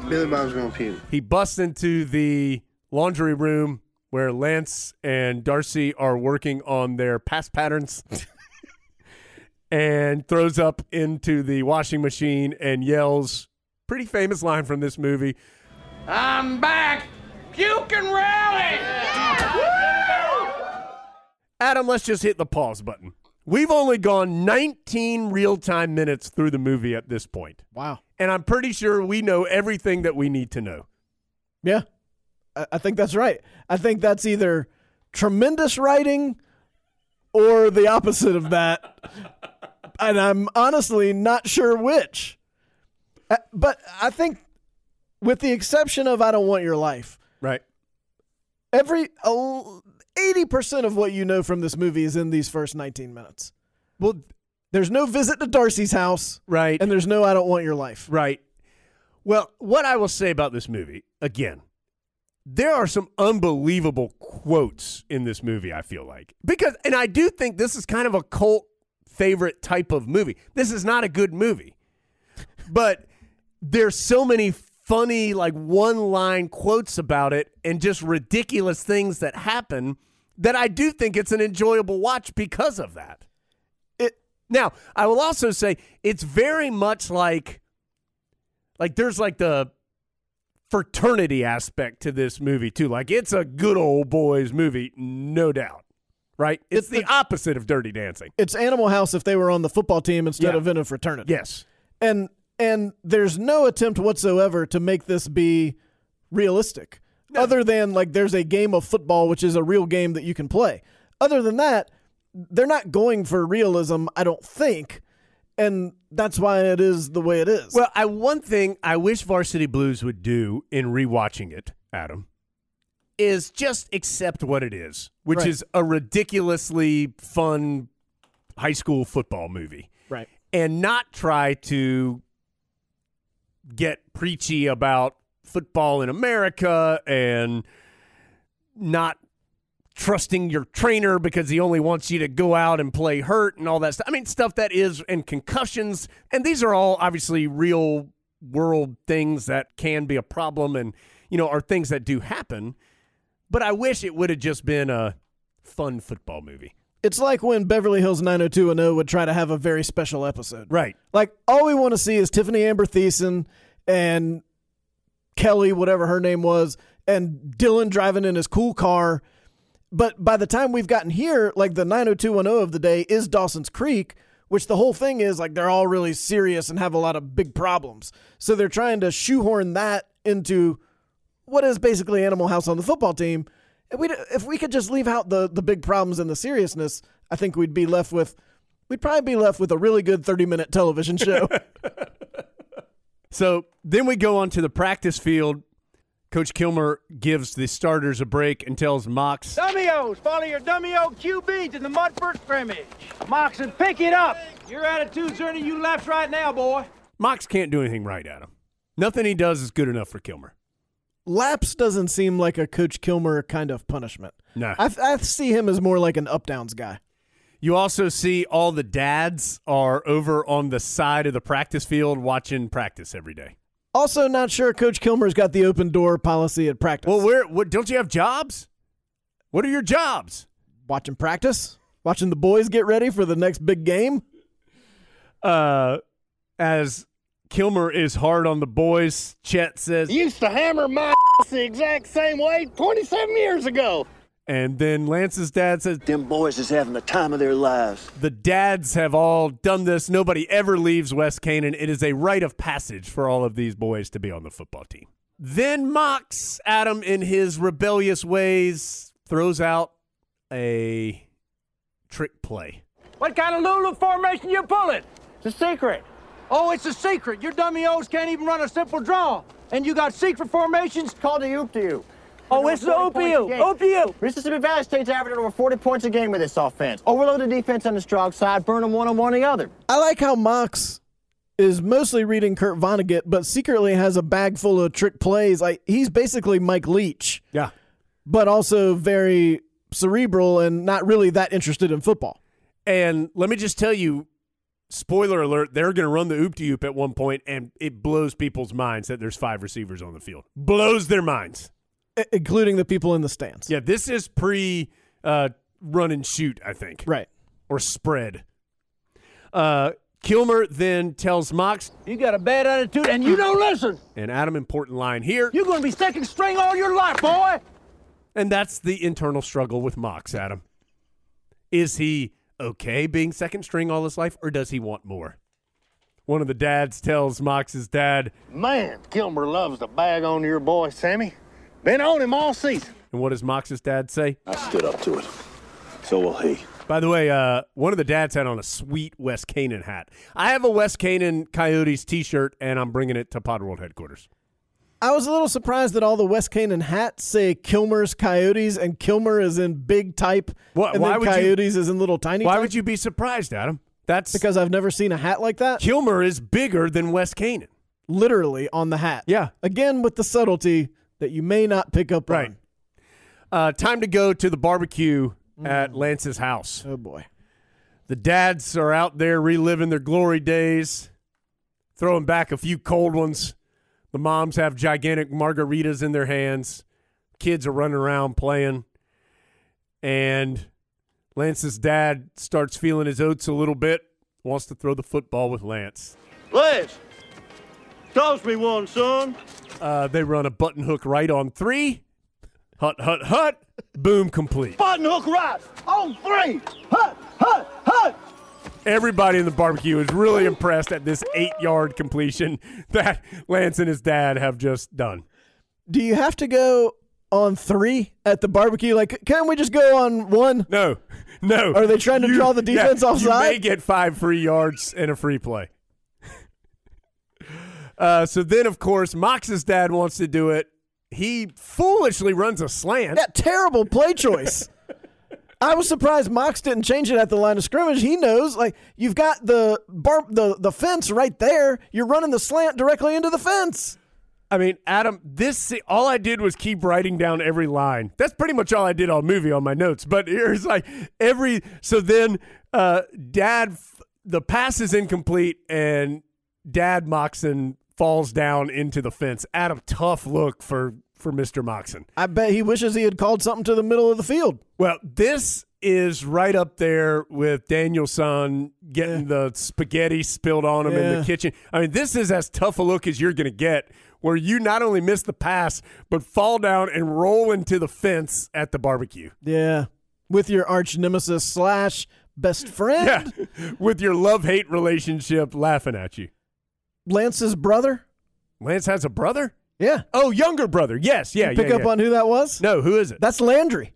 Billy Bob's gonna puke. He busts into the laundry room where Lance and Darcy are working on their pass patterns [laughs] and throws up into the washing machine and yells, pretty famous line from this movie. I'm back. You can rally. Adam, let's just hit the pause button. We've only gone 19 real time minutes through the movie at this point. Wow. And I'm pretty sure we know everything that we need to know. Yeah, I, I think that's right. I think that's either tremendous writing or the opposite of that. [laughs] and I'm honestly not sure which. Uh, But I think, with the exception of I Don't Want Your Life, Right. every oh, 80% of what you know from this movie is in these first 19 minutes. Well, there's no visit to Darcy's house. Right. And there's no I Don't Want Your Life. Right. Well, what I will say about this movie, again, there are some unbelievable quotes in this movie, I feel like. Because, and I do think this is kind of a cult favorite type of movie. This is not a good movie, but there's so many funny, like one line quotes about it and just ridiculous things that happen that I do think it's an enjoyable watch because of that. It now, I will also say it's very much like like there's like the fraternity aspect to this movie too. Like it's a good old boys movie, no doubt. Right? It's, the, opposite of Dirty Dancing. It's Animal House if they were on the football team instead Yeah. of in a fraternity. Yes. And and there's no attempt whatsoever to make this be realistic. Other than like there's a game of football which is a real game that you can play. Other than that, they're not going for realism, I don't think. And that's why it is the way it is. Well, I one thing I wish Varsity Blues would do in rewatching it, Adam, is just accept what it is, which Right. is a ridiculously fun high school football movie. Right. And not try to get preachy about football in America and not trusting your trainer because he only wants you to go out and play hurt and all that stuff. I mean, stuff that is, and concussions. And these are all obviously real world things that can be a problem and, you know, are things that do happen. But I wish it would have just been a fun football movie. It's like when Beverly Hills 90210 would try to have a very special episode. Right. Like all we want to see is Tiffany Amber Thiessen and Kelly, whatever her name was, and Dylan driving in his cool car. But by the time we've gotten here, like the 90210 of the day is Dawson's Creek, which the whole thing is like they're all really serious and have a lot of big problems. So they're trying to shoehorn that into what is basically Animal House on the football team. If we if we could just leave out the the big problems and the seriousness, I think we'd be left with we'd probably be left with a really good 30 minute television show. [laughs] So then we go on to the practice field. Coach Kilmer gives the starters a break and tells Mox, Dummy-O's, follow your dummy-O QB to the mud for scrimmage. and pick it up. Your attitude's earning you laps right now, boy. Mox can't do anything right, Adam. Nothing he does is good enough for Kilmer. Laps doesn't seem like a Coach Kilmer kind of punishment. No. I, I see him as more like an up downs guy. You also see all the dads are over on the side of the practice field watching practice every day. Also, not sure Coach Kilmer's got the open door policy at practice. Well, where what don't you have jobs? What are your jobs? Watching practice, watching the boys get ready for the next big game. Uh, as Kilmer is hard on the boys, Chet says, Used to hammer my the exact same way 27 years ago. And then Lance's dad says, Them boys is having the time of their lives. The dads have all done this. Nobody ever leaves West Canaan. It is a rite of passage for all of these boys to be on the football team. Then Mox Adam in his rebellious ways, throws out a trick play. What kind of Lulu formation you pulling? It's a secret. Oh, it's a secret. Your dummy O's can't even run a simple draw. And you got secret formations? Called the oop to you. Oh, it's the OPU. OPU. Mississippi Valley State's averaging over 40 points a game with this offense. Overload the defense on the strong side, burn them one on one on the other. I like how Mox is mostly reading Kurt Vonnegut, but secretly has a bag full of trick plays. Like he's basically Mike Leach. Yeah. But also very cerebral and not really that interested in football. And let me just tell you, spoiler alert, they're going to run the oop to oop at one point, and it blows people's minds that there's five receivers on the field. Blows their minds. I- including the people in the stands. Yeah, this is pre uh, run and shoot, I think. Right. Or spread. Uh, Kilmer then tells Mox, You got a bad attitude and you don't listen. an Adam important line here, You're going to be second string all your life, boy. and that's the internal struggle with Mox, Adam. Is he okay being second string all his life, or does he want more? One of the dads tells Mox's dad, Man, Kilmer loves to bag on your boy, Sammy. Been on him all season. and what does Mox's dad say? I stood up to it. So will he. By the way, uh, one of the dads had on a sweet West Canaan hat. I have a West Canaan Coyotes T-shirt, and I'm bringing it to Pod World headquarters. I was a little surprised that all the West Canaan hats say Kilmer's Coyotes, and Kilmer is in big type, What- and why then would you- Coyotes is in little tiny. Why type? would you be surprised, Adam? That's Because I've never seen a hat like that. Kilmer is bigger than West Canaan. Literally on the hat. Yeah. Again, with the subtlety that you may not pick up Right. on. Uh, time to go to the barbecue at Lance's house. Oh boy. The dads are out there reliving their glory days, throwing back a few cold ones. The moms have gigantic margaritas in their hands. Kids are running around playing. And Lance's dad starts feeling his oats a little bit, wants to throw the football with Lance. Lance, toss me one, son. Uh, they run a button hook right on three. Hut, hut, hut. Boom, complete. Button hook right on three. Hut, hut, hut. Everybody in the barbecue is really impressed at this eight yard completion that Lance and his dad have just done. Do you have to go on three at the barbecue? Like, can't we just go on one? No, no. Are they trying to You- draw the yeah, defense You offside? may get five free yards and a free play. Uh, so then, of course, Mox's dad wants to do it. He foolishly runs a slant. That terrible play choice. [laughs] I was surprised Mox didn't change it at the line of scrimmage. He knows, like you've got the bar, the the fence right there. You're running the slant directly into the fence. I mean, Adam, this all I did was keep writing down every line. That's pretty much all I did all movie on my notes. But [laughs] here's like every so then uh dad the pass is incomplete and dad Moxon falls down into the fence. Adam, tough look for for Mr. Moxon. I bet he wishes he had called something to the middle of the field. Well, this is right up there with Danielson getting the spaghetti spilled on him in the kitchen. I mean, this is as tough a look as you're going to get, where you not only miss the pass, but fall down and roll into the fence at the barbecue. Yeah, with your arch nemesis slash best friend, [laughs] Yeah, with your love hate relationship laughing at you. Lance's brother. Lance has a brother? Yeah. Oh, younger brother. Yes, yeah, You pick yeah, up yeah. on who that was? No, who is it? That's Landry.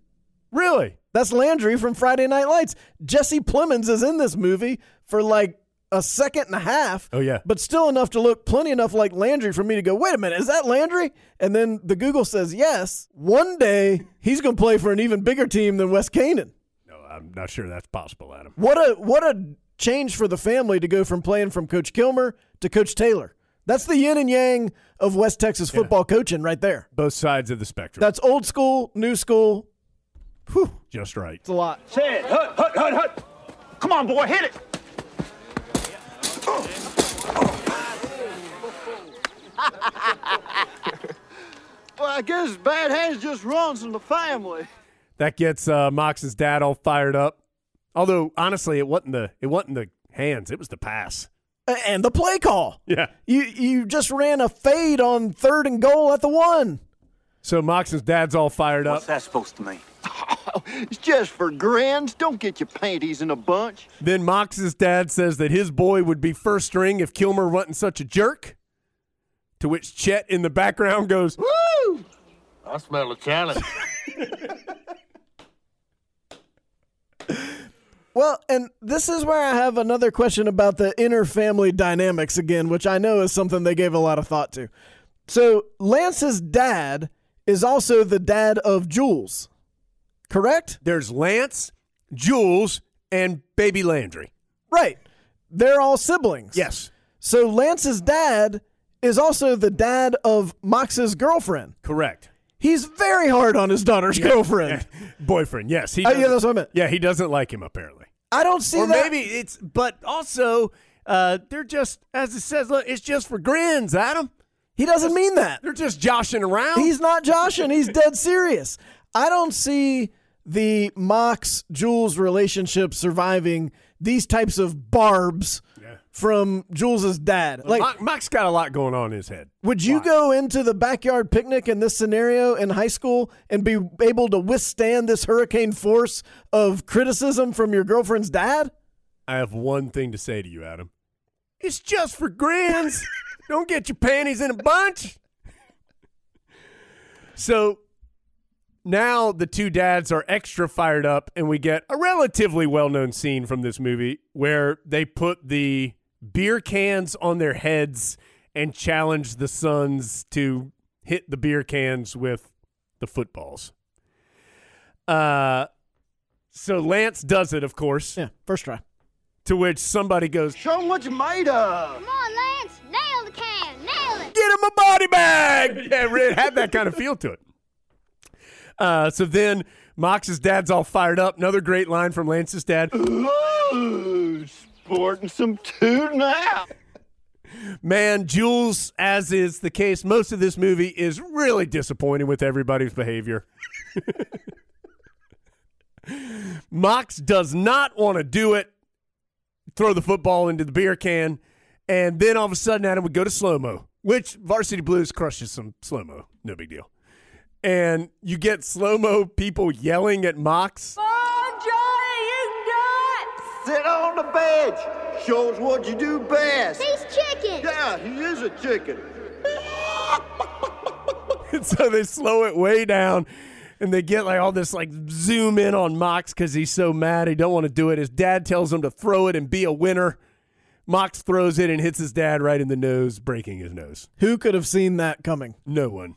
Really? That's Landry from Friday Night Lights. Jesse Plemons is in this movie for like a second and a half. Oh, yeah. But still enough to look plenty enough like Landry for me to go, wait a minute, is that Landry? And then the Google says yes. One day he's going to play for an even bigger team than West Canaan. No, I'm not sure that's possible, Adam. What a what a change for the family to go from playing from Coach Kilmer to Coach Taylor. That's the yin and yang of West Texas football coaching right there. Both sides of the spectrum. That's old school, new school. Whew, Just right. it's a lot. Say it. Hut, hut, hut, hut. Come on, boy, hit it. [laughs] Well, I guess bad hands just runs in the family. That gets uh, Mox's dad all fired up. Although honestly, it wasn't the it wasn't the hands; it was the pass. A- And the play call. Yeah. You you just ran a fade on third and goal at the one. So Mox's dad's all fired up. What's that supposed to mean? [laughs] it's just for grins. Don't get your panties in a bunch. Then Mox's dad says that his boy would be first string if Kilmer wasn't such a jerk. To which Chet in the background goes, Woo! I smell a challenge. [laughs] Well, and this is where I have another question about the inner family dynamics again, which I know is something they gave a lot of thought to. So Lance's dad is also the dad of Jules, correct? There's Lance, Jules, and baby Landry. Right. They're all siblings. Yes. So Lance's dad is also the dad of Mox's girlfriend. Correct. He's very hard on his daughter's girlfriend. [laughs] Boyfriend, yes. He Oh, yeah, that's what I meant. Yeah, he doesn't like him apparently. I don't see or that. maybe it's, but also uh, they're just, as it says, look, it's just for grins, Adam. He doesn't mean that. They're just joshing around. He's not joshing. He's dead serious. I don't see the Mox Jules relationship surviving these types of barbs from Jules's dad. Like, Mock's got a lot going on in his head. would you go into the backyard picnic in this scenario in high school and be able to withstand this hurricane force of criticism from your girlfriend's dad? I have one thing to say to you, Adam. It's just for grins. [laughs] Don't get your panties in a bunch. So now the two dads are extra fired up, and we get a relatively well known scene from this movie where they put the beer cans on their heads and challenge the sons to hit the beer cans with the footballs. Uh, so Lance does it, of course. Yeah, first try. To which somebody goes, Show them what you made of. Come on, Lance. Nail the can. Nail it. Get him a body bag. [laughs] yeah, it had that kind of feel to it. Uh, so then Mox's dad's all fired up. Another great line from Lance's dad. Ooh, sporting some tune now. Man, Jules, as is the case, most of this movie is really disappointing with everybody's behavior. [laughs] Mox does not want to do it, throw the football into the beer can, and then all of a sudden Adam would go to slow mo, which Varsity Blues crushes some slow mo. No big deal. And you get slow mo people yelling at Mox. Oh, Johnny, you Sit on the bench. Shows what you do best. He's chicken. Yeah, he is a chicken. [laughs] And so they slow it way down and they get like all this like zoom in on Mox because he's so mad he don't want to do it. His dad tells him to throw it and be a winner. Mox throws it and hits his dad right in the nose, breaking his nose. Who could have seen that coming? No one.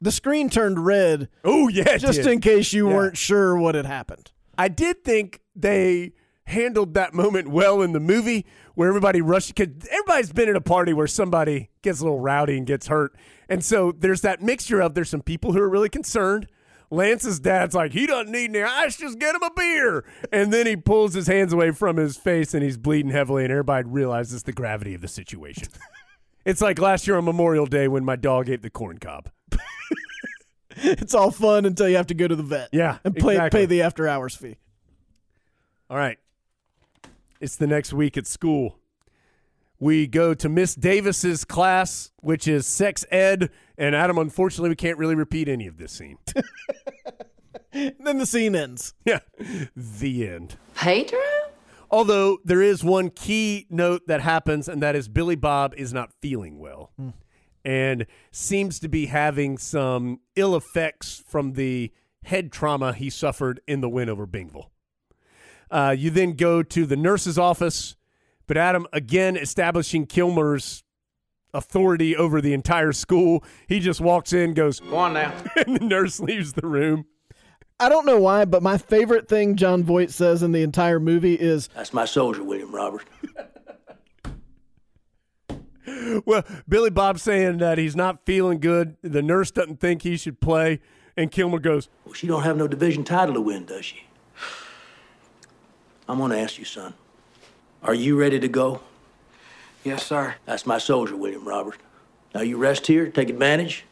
The screen turned red. Oh yeah, it just did. in case you Yeah. weren't sure what had happened. I did think they handled that moment well in the movie where everybody rushed because everybody's been at a party where somebody gets a little rowdy and gets hurt. And so there's that mixture of there's some people who are really concerned. Lance's dad's like, he doesn't need any ice, just get him a beer. And then he pulls his hands away from his face and he's bleeding heavily, and everybody realizes the gravity of the situation. [laughs] it's like last year on Memorial Day when my dog ate the corn cob. [laughs] It's all fun until you have to go to the vet. Yeah, and play, exactly. pay the after hours fee. All right. It's the next week at school. We go to Miss Davis's class, which is sex ed. And Adam, unfortunately, we can't really repeat any of this scene. [laughs] then the scene ends. Yeah. The end. Pedro? Although there is one key note that happens, and that is Billy Bob is not feeling well hmm. and seems to be having some ill effects from the head trauma he suffered in the win over Bingville. Uh, you then go to the nurse's office, but Adam, again, establishing Kilmer's authority over the entire school. He just walks in, goes, Go on now. [laughs] and the nurse leaves the room. I don't know why, but my favorite thing Jon Voight says in the entire movie is That's my soldier, William Robert. [laughs] Well, Billy Bob saying that he's not feeling good. The nurse doesn't think he should play. And Kilmer goes, Well, she don't have no division title to win, does she? I'm gonna ask you, son. Are you ready to go? Yes, sir. That's my soldier, William Robert. Now you rest here, take advantage.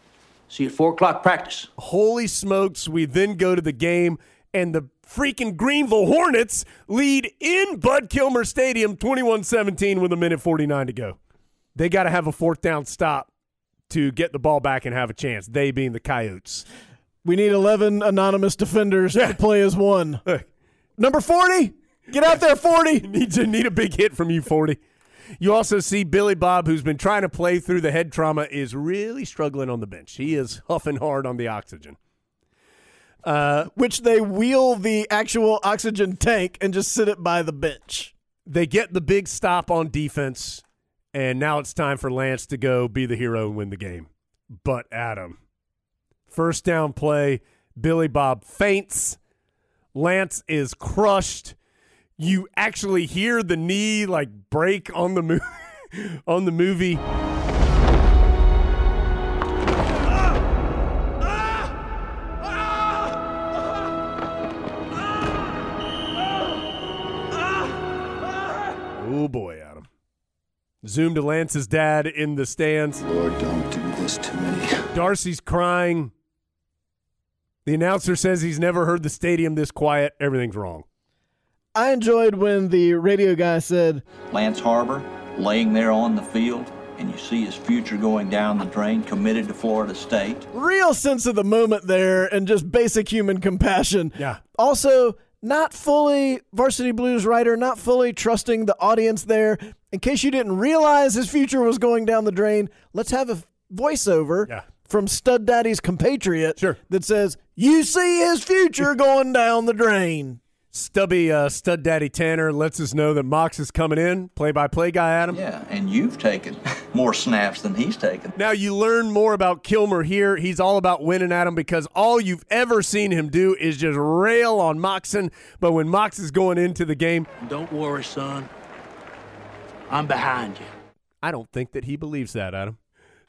See you at four o'clock practice. Holy smokes. We then go to the game, and the freaking Greenville Hornets lead in Bud Kilmer Stadium 21 17 with a minute 49 to go. They got to have a fourth down stop to get the ball back and have a chance, they being the Coyotes. we need 11 anonymous defenders to play as one. Number 40, get out there, 40. [laughs] need to need a big hit from you, 40. You also see Billy Bob, who's been trying to play through the head trauma, is really struggling on the bench. He is huffing hard on the oxygen. Uh, Which they wheel the actual oxygen tank and just sit it by the bench. they get the big stop on defense, and now it's time for Lance to go be the hero and win the game. But Adam, first down play, Billy Bob faints. Lance is crushed. You actually hear the knee like break on the mo- [laughs] on the movie. Oh boy, Adam. Zoom to Lance's dad in the stands. Lord, don't do this to me. Darcy's crying. The announcer says he's never heard the stadium this quiet. Everything's wrong. I enjoyed when the radio guy said, Lance Harbor laying there on the field, and you see his future going down the drain, committed to Florida State. real sense of the moment there and just basic human compassion. Yeah. Also, not fully varsity blues writer, not fully trusting the audience there. In case you didn't realize his future was going down the drain, let's have a voiceover Yeah. from Stud Daddy's compatriot Sure. that says, You see his future [laughs] going down the drain. Stubby uh, Stud Daddy Tanner lets us know that Mox is coming in. Play by play guy, Adam. Yeah, and you've taken more snaps than he's taken. Now you learn more about Kilmer here. He's all about winning at him because all you've ever seen him do is just rail on Moxon. But when Mox is going into the game, Don't worry, son. I'm behind you. I don't think that he believes that, Adam.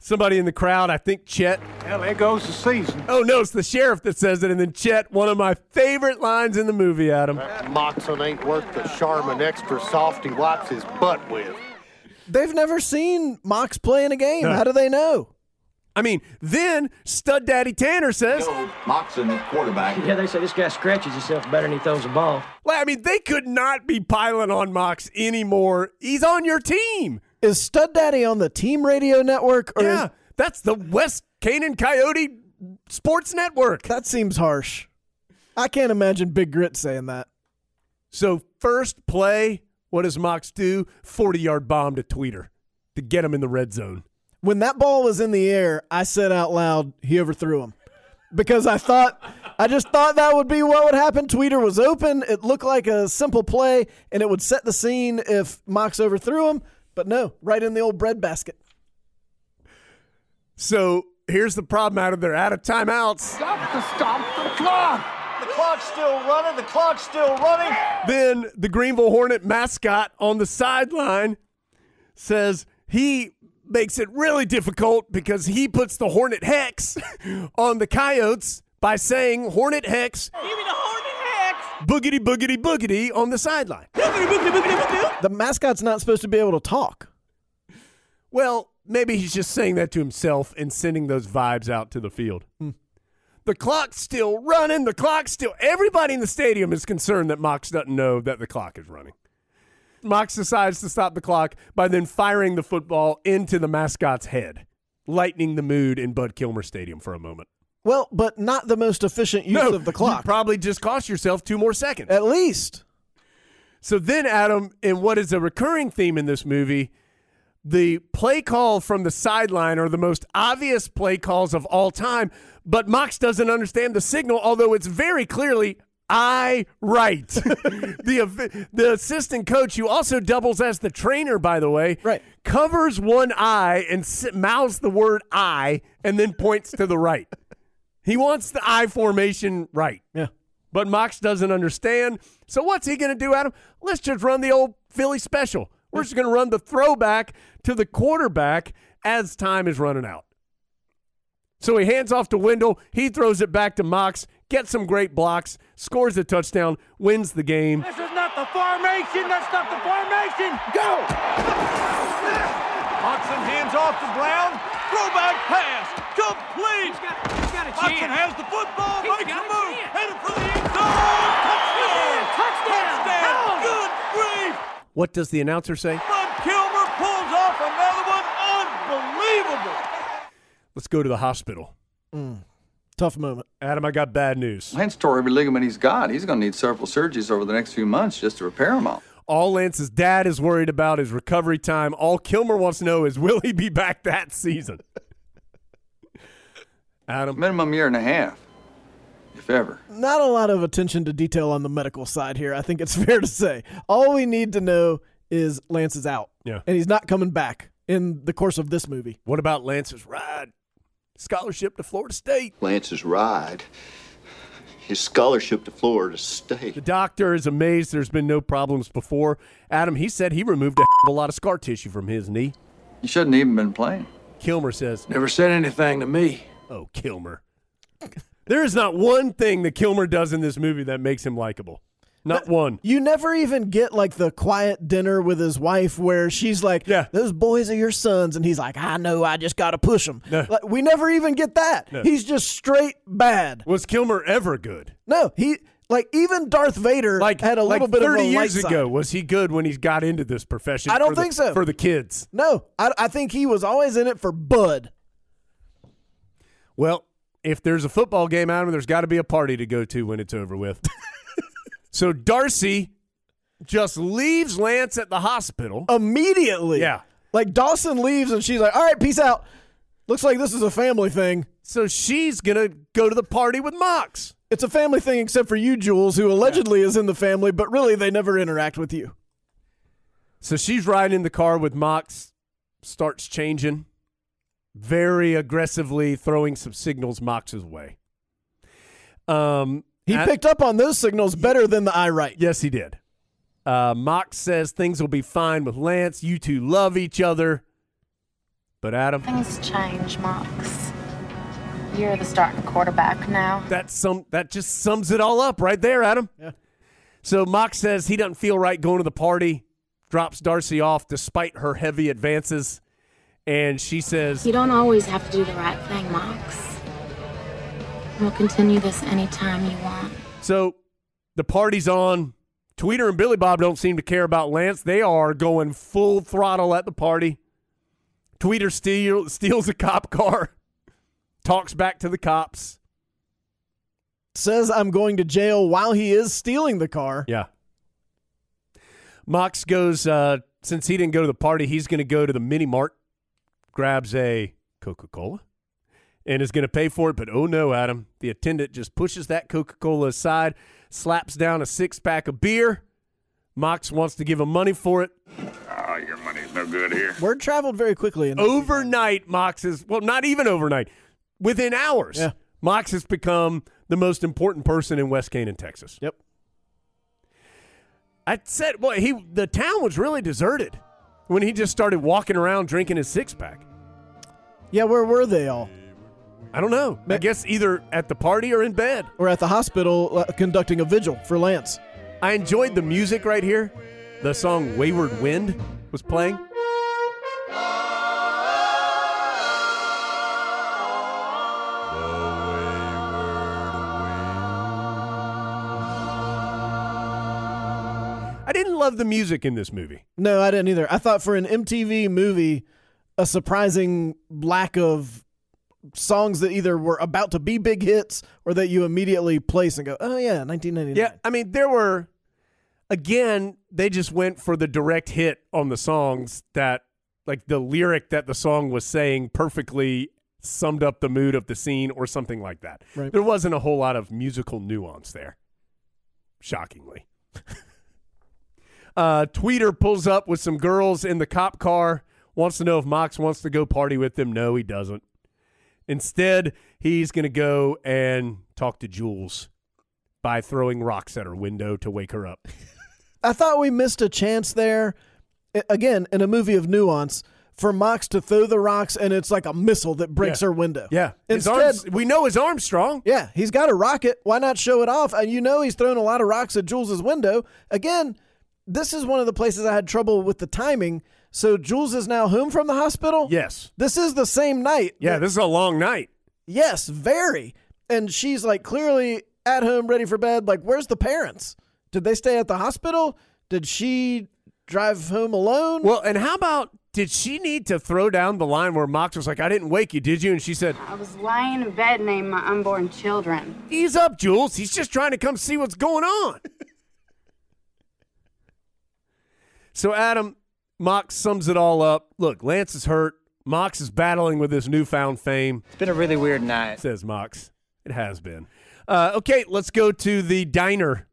Somebody in the crowd, I think Chet. Hell, there goes the season. Oh no, it's the sheriff that says it, and then Chet, one of my favorite lines in the movie, Adam. Moxon ain't worth the Charmin extra soft he wipes his butt with. They've never seen Mox play in a game. No. How do they know? I mean, then Stud Daddy Tanner says, Moxon at quarterback. Yeah, they say this guy scratches himself better than he throws a ball. well, I mean, they could not be piling on Mox anymore. He's on your team. Is Stud Daddy on the team radio network? Or Yeah, is- that's the West Canaan Coyote Sports Network. that seems harsh. I can't imagine Big Grit saying that. So first play, what does Mox do? Forty yard bomb to Tweeder to get him in the red zone. When that ball was in the air, I said out loud, he overthrew him. Because I thought, I just thought that would be what would happen. Tweeder was open. It looked like a simple play, and it would set the scene if Mox overthrew him. But no, right in the old bread basket. So here's the problem, Adam. They're out of timeouts. Got to stop the clock. The clock's still running. The clock's still running. Then the Greenville Hornet mascot on the sideline says he makes it really difficult because he puts the Hornet hex [laughs] on the Coyotes by saying Hornet hex. Give me the Hornet hex. Boogity boogity boogity on the sideline. The mascot's not supposed to be able to talk. Well, maybe he's just saying that to himself and sending those vibes out to the field. Hmm. The clock's still running. The clock's still. Everybody in the stadium is concerned that Mox doesn't know that the clock is running. Mox decides to stop the clock by then firing the football into the mascot's head, lightening the mood in Bud Kilmer Stadium for a moment. Well, but not the most efficient use of the clock. probably just cost yourself two more seconds. At least. So then, Adam, in what is a recurring theme in this movie, the play call from the sideline are the most obvious play calls of all time, but Mox doesn't understand the signal, although it's very clearly I right. [laughs] the the assistant coach, who also doubles as the trainer, by the way, right. covers one eye and mouths the word I and then points to the right. He wants the I formation right. Yeah. But Mox doesn't understand. So what's he going to do, Adam? Let's just run the old Philly special. We're just going to run the throwback to the quarterback as time is running out. So he hands off to Wendell. He throws it back to Mox, gets some great blocks, scores a touchdown, wins the game. This is not the formation. That's not the formation. Go. Moxon hands off to Brown. Throwback pass. Complete. Moxon has the football. Makes the move. Headed for the end zone. Touchdown. Touchdown. Good grief. What does the announcer say? Bud Kilmer pulls off another one. Unbelievable. Let's go to the hospital. Mm. Tough moment. Adam, I got bad news. Lance tore every ligament he's got. He's going to need several surgeries over the next few months just to repair them all. All Lance's dad is worried about is recovery time. All Kilmer wants to know is will he be back that season? Adam. Minimum year and a half, if ever. Not a lot of attention to detail on the medical side here. I think it's [laughs] fair to say. All we need to know is Lance is out. Yeah. And he's not coming back in the course of this movie. What about Lance's ride? Scholarship to Florida State. Lance's ride. His scholarship to Florida State. The doctor is amazed there's been no problems before. Adam, he said he removed a, a lot of scar tissue from his knee. You shouldn't even been playing. Kilmer says, Never said anything to me. Oh, Kilmer. there is not one thing that Kilmer does in this movie that makes him likable. Not one. You never even get like the quiet dinner with his wife where she's like, Yeah. those boys are your sons. And he's like, I know, I just got to push them. No. Like, we never even get that. No. He's just straight bad. Was Kilmer ever good? No, he, like, even Darth Vader Like had a like little bit of 30 a light years side. ago, was he good when he got into this profession? I don't for the- think so. For the kids. No, I, I think he was always in it for Bud. Well, if there's a football game, Adam, there's got to be a party to go to when it's over with. [laughs] so Darcy just leaves Lance at the hospital. Immediately. Yeah. Like Dawson leaves and she's like, all right, peace out. Looks like this is a family thing. So she's going to go to the party with Mox. It's a family thing except for you, Jules, who allegedly is in the family, but really they never interact with you. So she's riding in the car with Mox, starts changing, very aggressively throwing some signals Mox's way. Um, He at- picked up on those signals better than the I right. Yes, he did. Uh, Mox says things will be fine with Lance. You two love each other. But Adam, Things change, Mox. You're the starting quarterback now. that some that just sums it all up right there, Adam. Yeah. So Mox says he doesn't feel right going to the party, drops Darcy off despite her heavy advances, and she says, You don't always have to do the right thing, Mox. We'll continue this anytime you want. So the party's on. Tweeder and Billy Bob don't seem to care about Lance. They are going full throttle at the party. Tweeder steal, steals a cop car, [laughs] talks back to the cops. Says I'm going to jail while he is stealing the car. Yeah. Mox goes, uh, since he didn't go to the party, he's going to go to the mini mart, grabs a Coca Cola, and is going to pay for it. But oh no, Adam. The attendant just pushes that Coca Cola aside, slaps down a six pack of beer. Mox wants to give him money for it. Oh, your money's no good here. Word traveled very quickly. In Overnight, Mox is, well, not even overnight, within hours, Yeah. Mox has become the most important person in West Canaan, Texas. Yep. I said, well, he the town was really deserted when he just started walking around drinking his six pack. Yeah, where were they all? I don't know. I guess either at the party or in bed. Or at the hospital uh, conducting a vigil for Lance. I enjoyed the music right here. The song Wayward Wind was playing. I didn't love the music in this movie. No, I didn't either. I thought for an MTV movie, a surprising lack of songs that either were about to be big hits or that you immediately place and go, oh, yeah, 1999. Yeah, I mean, there were, again, they just went for the direct hit on the songs that, like, the lyric that the song was saying perfectly summed up the mood of the scene or something like that. Right. There wasn't a whole lot of musical nuance there, shockingly. [laughs] uh, Tweeder pulls up with some girls in the cop car, wants to know if Mox wants to go party with them. No, he doesn't. Instead, he's going to go and talk to Jules by throwing rocks at her window to wake her up. I thought we missed a chance there. Again, in a movie of nuance, for Mox to throw the rocks and it's like a missile that breaks Yeah. her window. Yeah. Instead, arms, we know his arm's strong. yeah, he's got a rocket. Why not show it off? And you know he's thrown a lot of rocks at Jules's window. Again, this is one of the places I had trouble with the timing. So Jules is now home from the hospital. Yes. This is the same night. Yeah, this is a long night. Yes, very. And she's like clearly at home, ready for bed. Like, where's the parents? Did they stay at the hospital? Did she drive home alone? Well, and how about did she need to throw down the line where Mox was like, I didn't wake you, did you? And she said, I was lying in bed naming my unborn children. Ease up, Jules. He's just trying to come see what's going on. [laughs] so, Adam, Mox sums it all up. Look, Lance is hurt. Mox is battling with his newfound fame. It's been a really weird night. Says Mox. It has been. Uh, okay, let's go to the diner.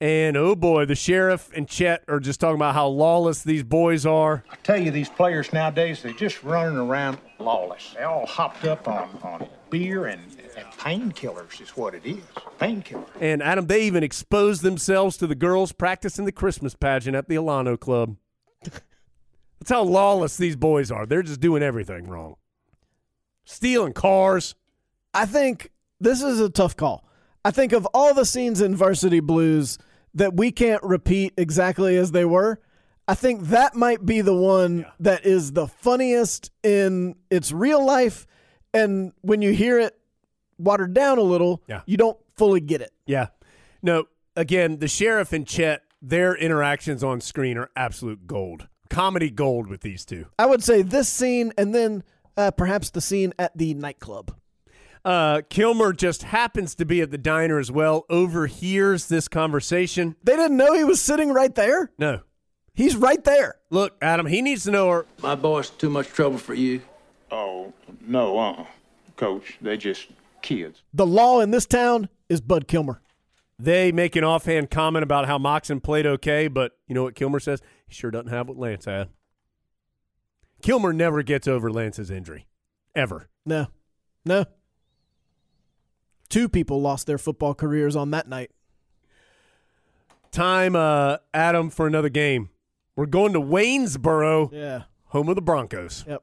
And oh boy, the sheriff and Chet are just talking about how lawless these boys are. I tell you, these players nowadays, they're just running around lawless. They all hopped up on, on beer and, and painkillers is what it is. Painkillers. And Adam, they even exposed themselves to the girls practicing the Christmas pageant at the Alano Club. That's how lawless these boys are. They're just doing everything wrong. Stealing cars. I think this is a tough call. I think of all the scenes in Varsity Blues, that we can't repeat exactly as they were. I think that might be the one that is the funniest in its real life. And when you hear it watered down a little, Yeah. you don't fully get it. Yeah. No, again, the sheriff and Chet, their interactions on screen are absolute gold. Comedy gold with these two. I would say this scene and then uh, perhaps the scene at the nightclub. Uh, Kilmer just happens to be at the diner as well, overhears this conversation. They didn't know he was sitting right there. No. He's right there. Look, Adam, he needs to know her. My boy's too much trouble for you. Oh, no, uh Coach, they just kids. The law in this town is Bud Kilmer. They make an offhand comment about how Moxon played okay, but you know what Kilmer says? He sure doesn't have what Lance had. Kilmer never gets over Lance's injury. Ever. No. No. Two people lost their football careers on that night. Time, uh, Adam, for another game. We're going to Waynesboro, Yeah. home of the Broncos. Yep.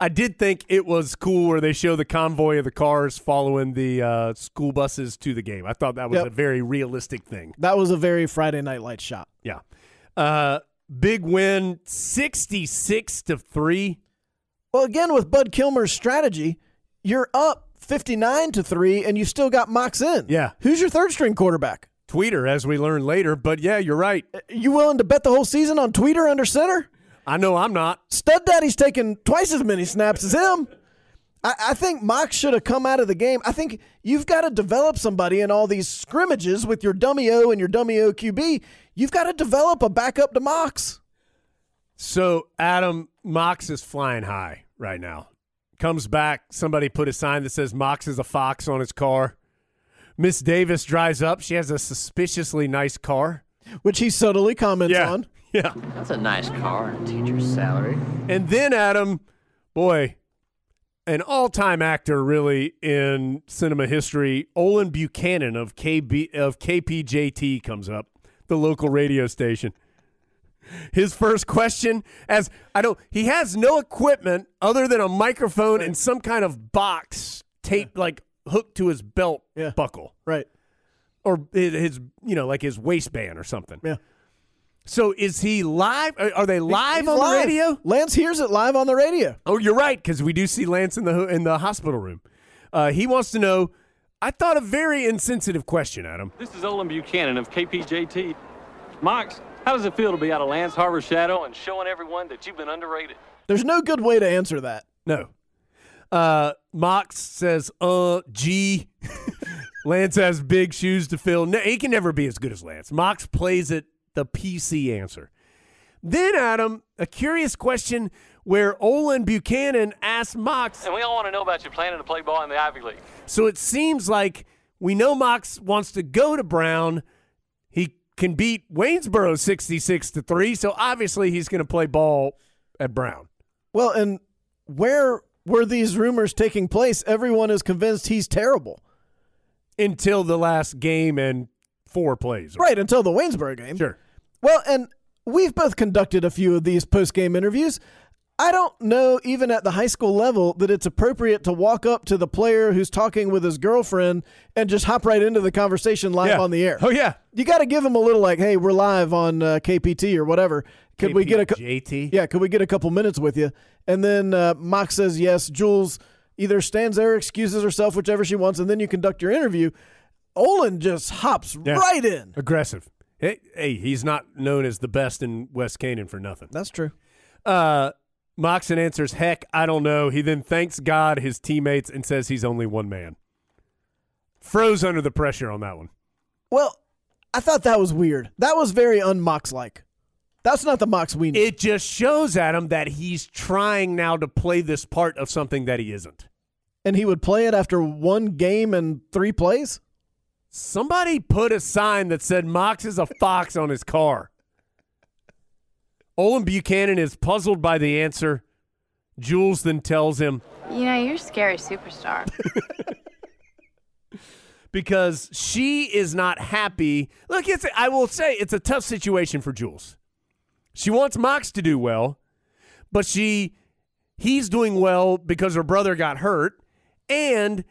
I did think it was cool where they show the convoy of the cars following the uh, school buses to the game. I thought that was Yep. a very realistic thing. That was a very Friday Night Light shot. Yeah. Uh, big win, 66 to 3. Well, again, with Bud Kilmer's strategy, you're up 59 to 3 and you still got Mox in. Yeah. Who's your third string quarterback? Tweeder, as we learn later, but yeah, you're right. Uh, you willing to bet the whole season on Tweeder under center? I know I'm not. Stud Daddy's taking twice as many snaps as him. I, I think Mox should have come out of the game. I think you've got to develop somebody in all these scrimmages with your dummy O and your dummy O QB. You've got to develop a backup to Mox. So Adam Mox is flying high right now. Comes back. Somebody put a sign that says Mox is a fox on his car. Miss Davis drives up. She has a suspiciously nice car. Which he subtly comments Yeah. on. [laughs] Yeah. That's a nice car and a teacher's salary. And then Adam, boy, an all-time actor really in cinema history, Olin Buchanan of KB of KPJT comes up, the local radio station. His first question as I don't he has no equipment other than a microphone and some kind of box taped like hooked to his belt Yeah. buckle Right. or his, you know like his waistband or something. Yeah. So is he live? Are are they live He's on live. the radio? Lance hears it live on the radio. Oh, you're right because we do see Lance in the in the hospital room. Uh, he wants to know. I thought a very insensitive question, Adam. This is Olin Buchanan of KPJT. Mox, how does it feel to be out of Lance Harbor's shadow and showing everyone that you've been underrated? There's no good way to answer that. No. Uh, Mox says, "Uh, gee." [laughs] Lance has big shoes to fill. No, he can never be as good as Lance. Mox plays it the PC answer. Then, Adam, a curious question where Olin Buchanan asked Mox. And we all want to know about you planning to play ball in the Ivy League. So it seems like we know Mox wants to go to Brown. He can beat Waynesboro 66 to 3, so obviously he's going to play ball at Brown. Well, and where were these rumors taking place? Everyone is convinced he's terrible. Until the last game and four plays. Right, until the Waynesboro game. Sure. Well, and we've both conducted a few of these post game interviews. I don't know, even at the high school level, that it's appropriate to walk up to the player who's talking with his girlfriend and just hop right into the conversation live Yeah. on the air. Oh, yeah. You got to give him a little like, hey, we're live on uh, KPT or whatever. Could we get a JT? yeah? Could we get a couple minutes with you? And then uh, Mock says yes. Jules either stands there, excuses herself, whichever she wants, and then you conduct your interview. Olin just hops Yeah. right in. Aggressive. Hey, hey, he's not known as the best in West Canaan for nothing. That's true. Uh, Moxon answers, heck, I don't know. He then thanks God, his teammates, and says he's only one man. Froze under the pressure on that one. Well, I thought that was weird. That was very unmox like. That's not the mox we need. It just shows Adam that he's trying now to play this part of something that he isn't. and he would play it after one game and three plays? Somebody put a sign that said Mox is a fox on his car. Olin Buchanan is puzzled by the answer. Jules then tells him You know, you're a scary superstar. [laughs] because she is not happy. Look, it's I will say it's a tough situation for Jules. She wants Mox to do well, but she he's doing well because her brother got hurt and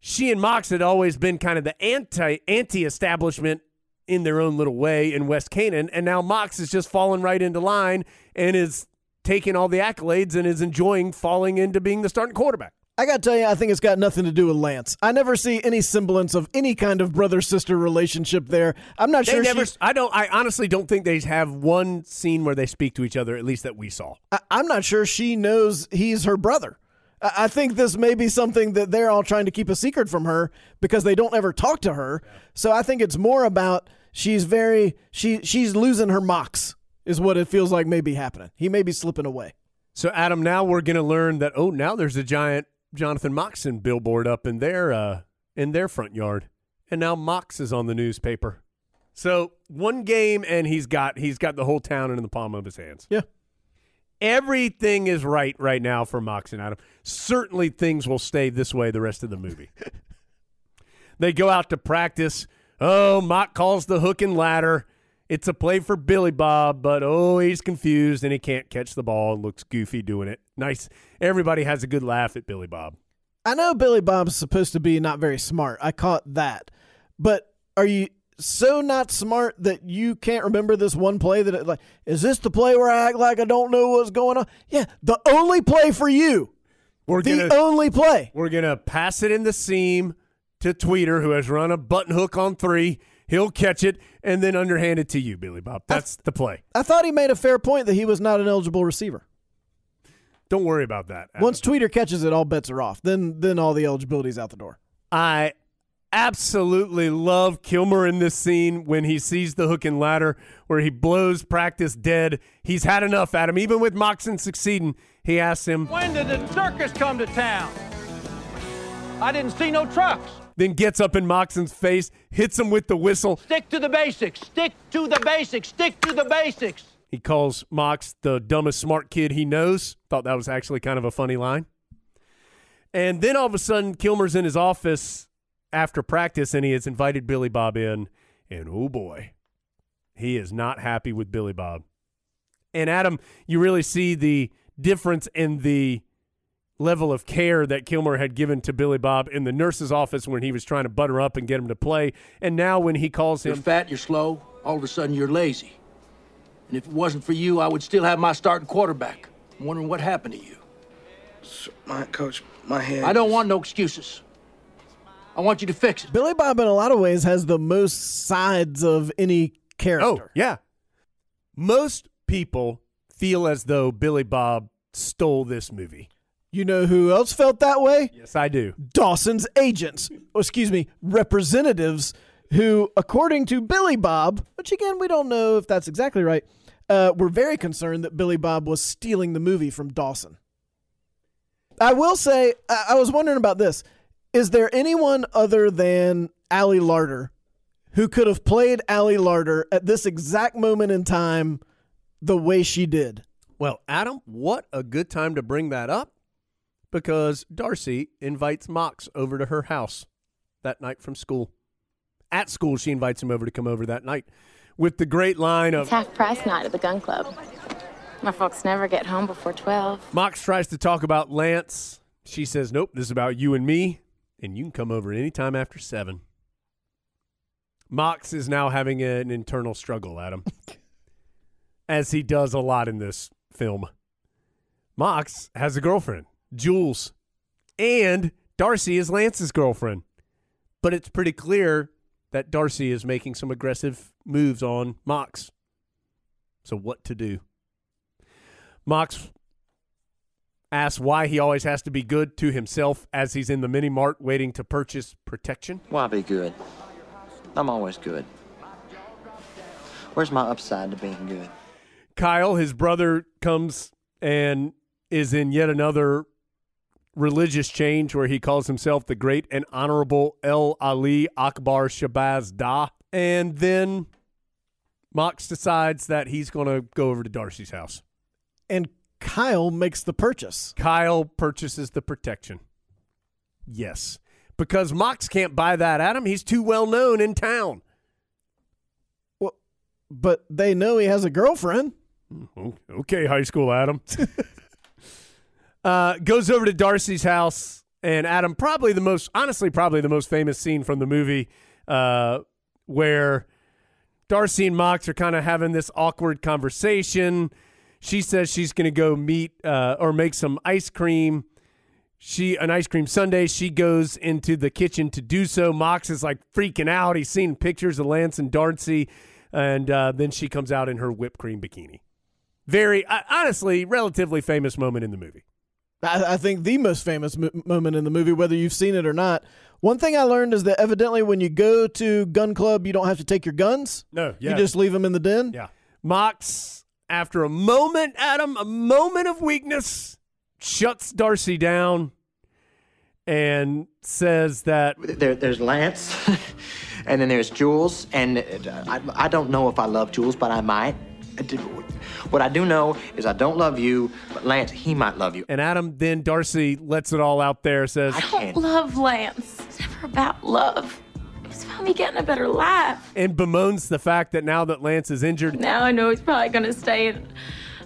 she and Mox had always been kind of the anti anti establishment in their own little way in West Canaan, and now Mox is just falling right into line and is taking all the accolades and is enjoying falling into being the starting quarterback. I got to tell you, I think it's got nothing to do with Lance. I never see any semblance of any kind of brother sister relationship there. I'm not They sure. never. I don't. I honestly don't think they have one scene where they speak to each other. At least that we saw. I, I'm not sure she knows he's her brother. I, I think this may be something that they're all trying to keep a secret from her because they don't ever talk to her. So I think it's more about she's very she she's losing her mocks is what it feels like may be happening. He may be slipping away. So Adam, now we're going to learn that. Oh, now there's a giant Jonathan Moxon billboard up in their uh, in their front yard, and now Mox is on the newspaper. So one game, and he's got he's got the whole town in the palm of his hands. Yeah. Everything is right right now for Mox and Adam. Certainly things will stay this way the rest of the movie. [laughs] they go out to practice. Oh, Mock calls the hook and ladder. It's a play for Billy Bob, but oh, he's confused and he can't catch the ball and looks goofy doing it. Nice. Everybody has a good laugh at Billy Bob. I know Billy Bob's supposed to be not very smart. I caught that. But are you so not smart that you can't remember this one play that it, like is this the play where I act like I don't know what's going on? Yeah, the only play for you. We're the gonna- only play. We're going to pass it in the seam to Tweeder, who has run a button hook on three. He'll catch it and then underhand it to you, Billy Bob. That's the play. I thought he made a fair point that he was not an eligible receiver. Don't worry about that. Once Tweeder catches it, all bets are off. Then then all the eligibility's out the door. I absolutely love Kilmer in this scene when he sees the hook and ladder where he blows practice dead. He's had enough at him. Even with Moxon succeeding, he asks him, When did the circus come to town? I didn't see no trucks. Then gets up in Moxon's face, hits him with the whistle. Stick to the basics. Stick to the basics. Stick to the basics. He calls Mox the dumbest smart kid he knows. Thought that was actually kind of a funny line. And then all of a sudden, Kilmer's in his office after practice and he has invited Billy Bob in. And oh boy, he is not happy with Billy Bob. And Adam, you really see the difference in the level of care that Kilmer had given to Billy Bob in the nurse's office when he was trying to butter up and get him to play. And now when he calls him. You're him fat, you're slow, all of a sudden you're lazy. And if it wasn't for you, I would still have my starting quarterback. I'm wondering what happened to you. My coach, my head. I don't want no excuses. I want you to fix it. Billy Bob, in a lot of ways, has the most sides of any character. Oh, yeah. Most people feel as though Billy Bob stole this movie. You know who else felt that way? Yes, I do. Dawson's agents, or excuse me, representatives, who, according to Billy Bob, which again, we don't know if that's exactly right, uh, were very concerned that Billy Bob was stealing the movie from Dawson. I will say, I, I was wondering about this. Is there anyone other than Ali Larter who could have played Ali Larter at this exact moment in time the way she did? Well, Adam, what a good time to bring that up because Darcy invites Mox over to her house that night from school. At school, she invites him over to come over that night with the great line of It's half price night at the gun club. My folks never get home before 12. Mox tries to talk about Lance. She says, Nope, this is about you and me, and you can come over anytime after seven. Mox is now having an internal struggle, Adam, [laughs] as he does a lot in this film. Mox has a girlfriend, Jules, and Darcy is Lance's girlfriend. But it's pretty clear that Darcy is making some aggressive moves on Mox. So, what to do? Mox asks why he always has to be good to himself as he's in the mini mart waiting to purchase protection. Why be good? I'm always good. Where's my upside to being good? Kyle, his brother, comes and is in yet another religious change where he calls himself the great and honorable El Ali Akbar Shabazz Da. And then Mox decides that he's going to go over to Darcy's house. And Kyle makes the purchase. Kyle purchases the protection. Yes. Because Mox can't buy that, Adam. He's too well known in town. Well, but they know he has a girlfriend. Hmm, okay, high school Adam. [laughs] uh, goes over to Darcy's house, and Adam, probably the most, honestly, probably the most famous scene from the movie, uh, where Darcy and Mox are kind of having this awkward conversation. She says she's going to go meet uh, or make some ice cream. She an ice cream sundae. She goes into the kitchen to do so. Mox is like freaking out. He's seen pictures of Lance and Darcy, and uh, then she comes out in her whipped cream bikini. Very uh, honestly, relatively famous moment in the movie. I, I think the most famous m- moment in the movie, whether you've seen it or not. One thing I learned is that evidently when you go to gun club, you don't have to take your guns. No, yeah. You just leave them in the den. Yeah. Mox, after a moment, Adam, a moment of weakness, shuts Darcy down and says that There, there's Lance, [laughs] and then there's Jules, and uh, I, I don't know if I love Jules, but I might. I do- What I do know is I don't love you, but Lance, he might love you. And Adam, then Darcy lets it all out there, says, I don't love Lance. It's never about love. It's about me getting a better life. and bemoans the fact that now that Lance is injured, Now I know he's probably going to stay in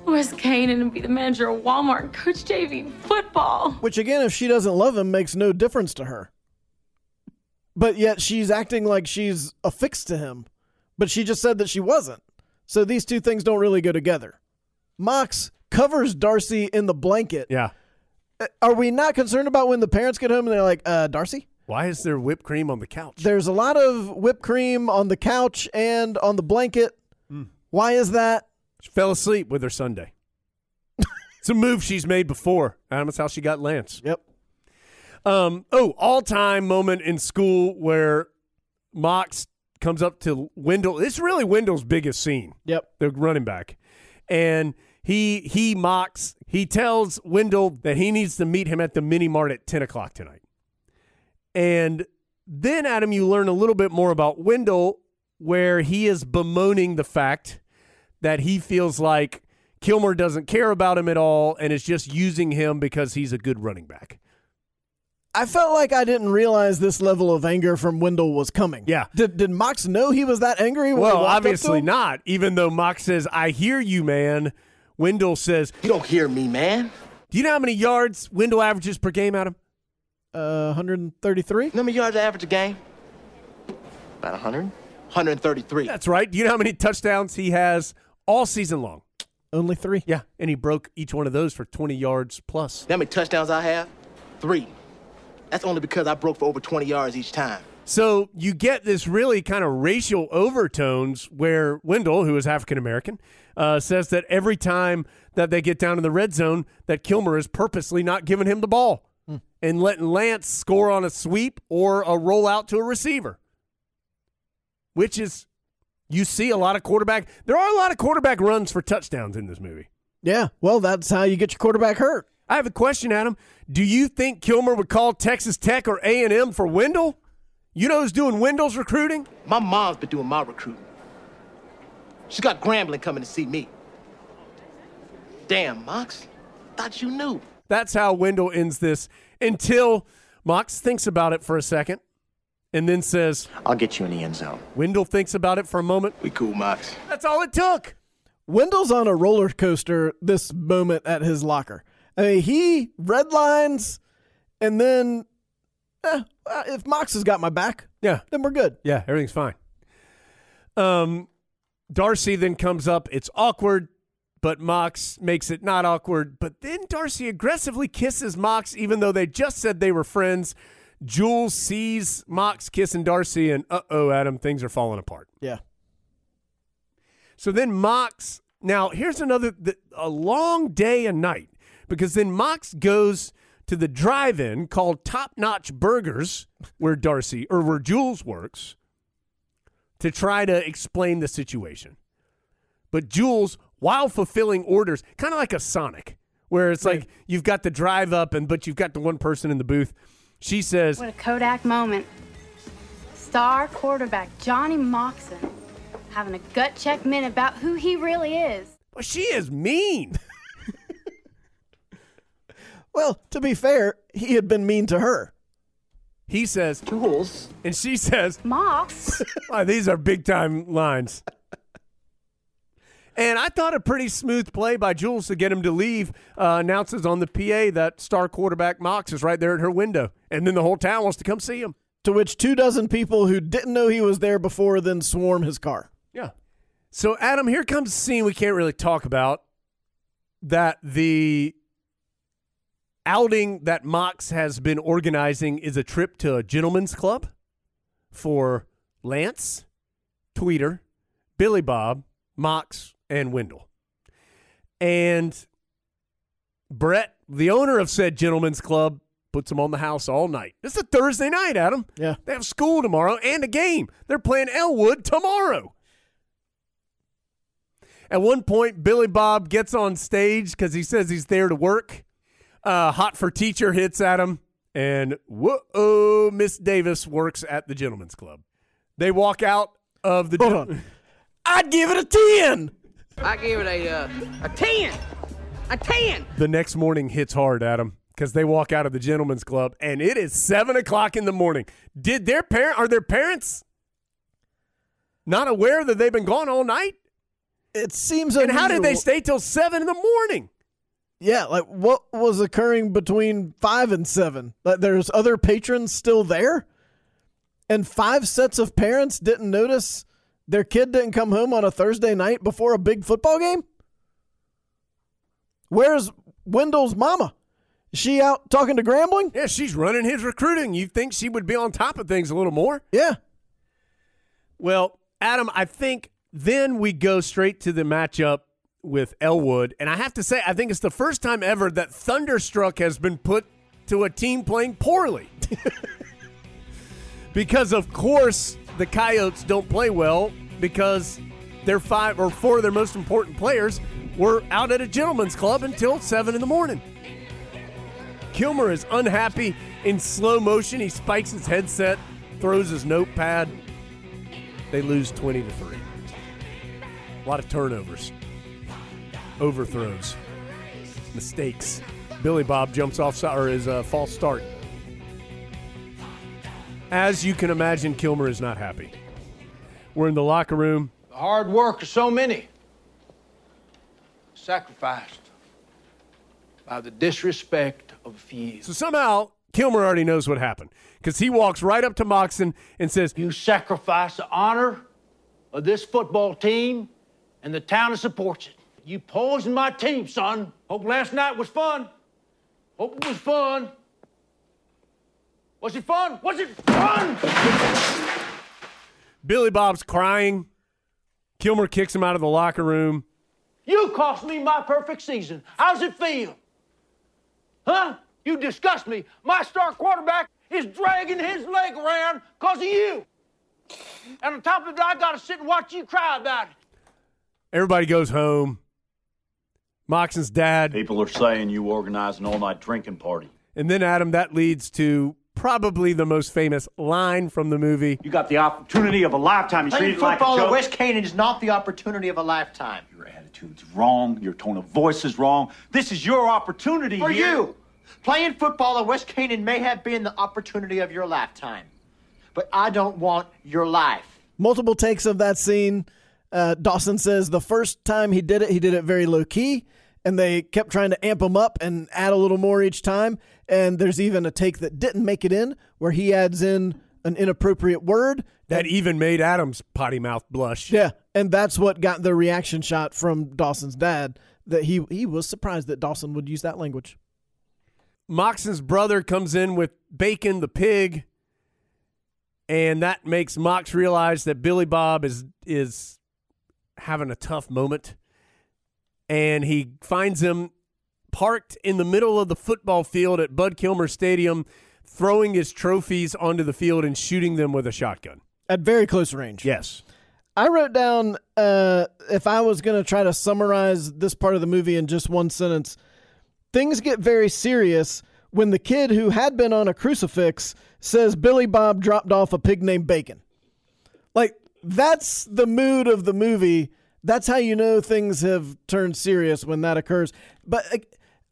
West Canaan and be the manager of Walmart and coach JV football. Which again, if she doesn't love him, makes no difference to her. But yet she's acting like she's affixed to him. But she just said that she wasn't. So these two things don't really go together. Mox covers Darcy in the blanket. Yeah. Uh, Are we not concerned about when the parents get home and they're like, uh, Darcy? why is there whipped cream on the couch? There's a lot of whipped cream on the couch and on the blanket. Why is that? She fell asleep with her sundae. [laughs] it's a move she's made before. Adam, that's how she got Lance. Yep. Um, oh, all time moment in school where Mox comes up to Wendell. It's really Wendell's biggest scene. Yep. The running back. And he he mocks, he tells Wendell that he needs to meet him at the mini mart at 10 o'clock tonight. And then, Adam, you learn a little bit more about Wendell, where he is bemoaning the fact that he feels like Kilmer doesn't care about him at all and is just using him because he's a good running back. I felt like I didn't realize this level of anger from Wendell was coming. Yeah. Did, did Mox know he was that angry? When he Well, up to obviously him? not. Even though Mox says, I hear you, man. Wendell says, You don't hear me, man. Do you know how many yards Wendell averages per game, Adam? Uh, 133. How many yards average a game? About 100? 133. That's right. Do you know how many touchdowns he has all season long? Only three. Yeah, and he broke each one of those for 20 yards plus. You know how many touchdowns I have? Three. That's only because I broke for over 20 yards each time. So you get this really kind of racial overtones where Wendell, who is African American, uh, says that every time that they get down in the red zone, that Kilmer is purposely not giving him the ball and letting Lance score on a sweep or a rollout to a receiver. Which is, you see a lot of quarterback. There are a lot of quarterback runs for touchdowns in this movie. Yeah. Well, that's how you get your quarterback hurt. I have a question, Adam. Do you think Kilmer would call Texas Tech or A and M for Wendell? You know who's doing Wendell's recruiting? My mom's been doing my recruiting. She's got Grambling coming to see me. Damn, Mox. Thought you knew. That's how Wendell ends this until Mox thinks about it for a second and then says, I'll get you in the end zone. Wendell thinks about it for a moment. We cool, Mox. That's all it took. Wendell's on a roller coaster this moment at his locker. I mean, he redlines, and then eh, uh, if Mox has got my back, Yeah. then we're good. Yeah, everything's fine. Um, Darcy then comes up. It's awkward, but Mox makes it not awkward. But then Darcy aggressively kisses Mox, even though they just said they were friends. Jules sees Mox kissing Darcy, and uh oh, Adam, things are falling apart. Yeah. So then Mox. Now here's another th- a long day and night because then Mox goes to the drive-in called Top Notch Burgers, where Darcy or where Jules works, to try to explain the situation. But Jules, while fulfilling orders, kind of like a Sonic, where it's like you've got the drive up and but you've got the one person in the booth. She says, What a Kodak moment. Star quarterback Johnny Moxon having a gut check minute about who he really is. "Well, she is mean." [laughs] Well, to be fair, he had been mean to her. He says, Jules. and she says, Mox? [laughs] Wow, these are big time lines. And I thought a pretty smooth play by Jules to get him to leave. Uh, announces on the PA that star quarterback Mox is right there at her window, and then the whole town wants to come see him. To which two dozen people who didn't know he was there before then swarm his car. Yeah. So, Adam, here comes a scene we can't really talk about that the outing that Mox has been organizing is a trip to a gentleman's club for Lance, Tweeder, Billy Bob, Mox, and Wendell. And Brett, the owner of said gentleman's club, puts them on the house all night. This is a Thursday night, Adam. Yeah. They have school tomorrow and a game. They're playing Elwood tomorrow. At one point, Billy Bob gets on stage because he says he's there to work. Uh, Hot for Teacher hits at him, and whoa, Miss Davis works at the gentleman's Club. They walk out of the. Hold on. [laughs] I'd give it a 10. I give it a uh, a ten, a ten. The next morning hits hard, Adam, because they walk out of the gentleman's Club, and it is seven o'clock in the morning. Did their parent are their parents not aware that they've been gone all night? It seems And how did they stay till seven in the morning? Yeah, like what was occurring between five and seven? Like there's other patrons still there, and five sets of parents didn't notice their kid didn't come home on a Thursday night before a big football game. Where's Wendell's mama? Is she out talking to Grambling? Yeah, she's running his recruiting. You think she would be on top of things a little more? Yeah. Well, Adam, I think then we go straight to the matchup with Elwood. And I have to say, I think it's the first time ever that Thunderstruck has been put to a team playing poorly. [laughs] because, of course, the Coyotes don't play well because their five or four of their most important players were out at a gentleman's club until seven in the morning. Kilmer is unhappy in slow motion. He spikes his headset, throws his notepad. They lose 20 to 3. A lot of turnovers, overthrows, mistakes. Billy Bob jumps off or is a false start. As you can imagine, Kilmer is not happy. We're in the locker room. The hard work of so many sacrificed by the disrespect of a few. So somehow, Kilmer already knows what happened because he walks right up to Moxon and says, You sacrifice the honor of this football team and the town that supports it. You poisoned my team, son. Hope last night was fun. Hope it was fun. Was it fun? Was it fun? Billy Bob's crying. Kilmer kicks him out of the locker room. You cost me my perfect season. How's it feel? Huh? You disgust me. My star quarterback is dragging his leg around because of you. And on top of it, I got to sit and watch you cry about it. Everybody goes home. Moxon's dad. People are saying you organized an all night drinking party. And then, Adam, that leads to probably the most famous line from the movie. You got the opportunity of a lifetime. You Playing treated it like a football at joke. West Canaan is not the opportunity of a lifetime. Your attitude's wrong. Your tone of voice is wrong. This is your opportunity For here. you, playing football at West Canaan may have been the opportunity of your lifetime, but I don't want your life. Multiple takes of that scene. Uh, Dawson says the first time he did it, he did it very low key, and they kept trying to amp him up and add a little more each time. And there's even a take that didn't make it in where he adds in an inappropriate word That even made Adam's potty mouth blush. Yeah, and that's what got the reaction shot from Dawson's dad. That he he was surprised that Dawson would use that language. Moxon's brother comes in with Bacon the pig, and that makes Mox realize that Billy Bob is is having a tough moment, and he finds him parked in the middle of the football field at Bud Kilmer Stadium, throwing his trophies onto the field and shooting them with a shotgun. At very close range. Yes. I wrote down uh, if I was going to try to summarize this part of the movie in just one sentence, things get very serious when the kid who had been on a crucifix says Billy Bob dropped off a pig named Bacon. Like, that's the mood of the movie. That's how you know things have turned serious when that occurs. But uh,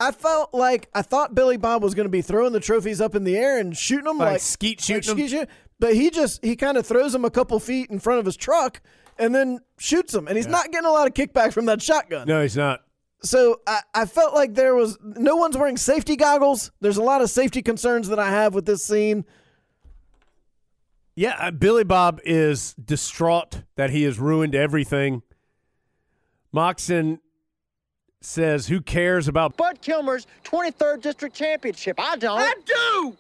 I felt like I thought Billy Bob was going to be throwing the trophies up in the air and shooting them Like like, skeet shooting skeet shoot- But he just he kind of throws them a couple feet in front of his truck and then shoots them, and he's not getting a lot of kickback from that shotgun. No, he's not. So I, I felt like there was no one's wearing safety goggles. There's a lot of safety concerns that I have with this scene. Yeah, uh, Billy Bob is distraught that he has ruined everything. Moxon says, Who cares about Bud Kilmer's 23rd District Championship? I don't. I do!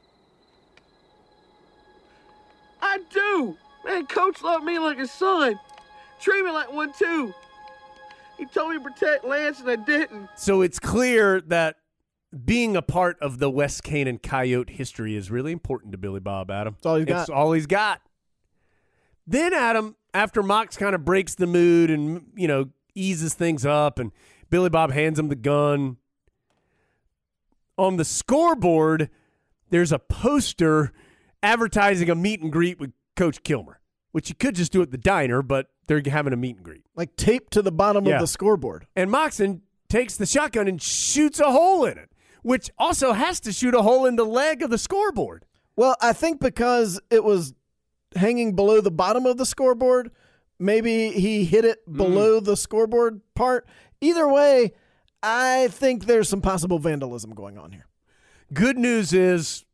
I do! Man, Coach loved me like a son. Treat me like one, too. He told me to protect Lance, and I didn't. So it's clear that being a part of the West Canaan Coyote history is really important to Billy Bob, Adam. That's all he's It's got. all he's got. Then, Adam, after Mox kind of breaks the mood and, you know, eases things up, and Billy Bob hands him the gun, on the scoreboard, there's a poster advertising a meet and greet with Coach Kilmer, which you could just do at the diner, but they're having a meet and greet. Like taped to the bottom Yeah. of the scoreboard. And Moxon takes the shotgun and shoots a hole in it, which also has to shoot a hole in the leg of the scoreboard. Well, I think because it was hanging below the bottom of the scoreboard, maybe he hit it Mm. below the scoreboard part. Either way, I think there's some possible vandalism going on here. Good news is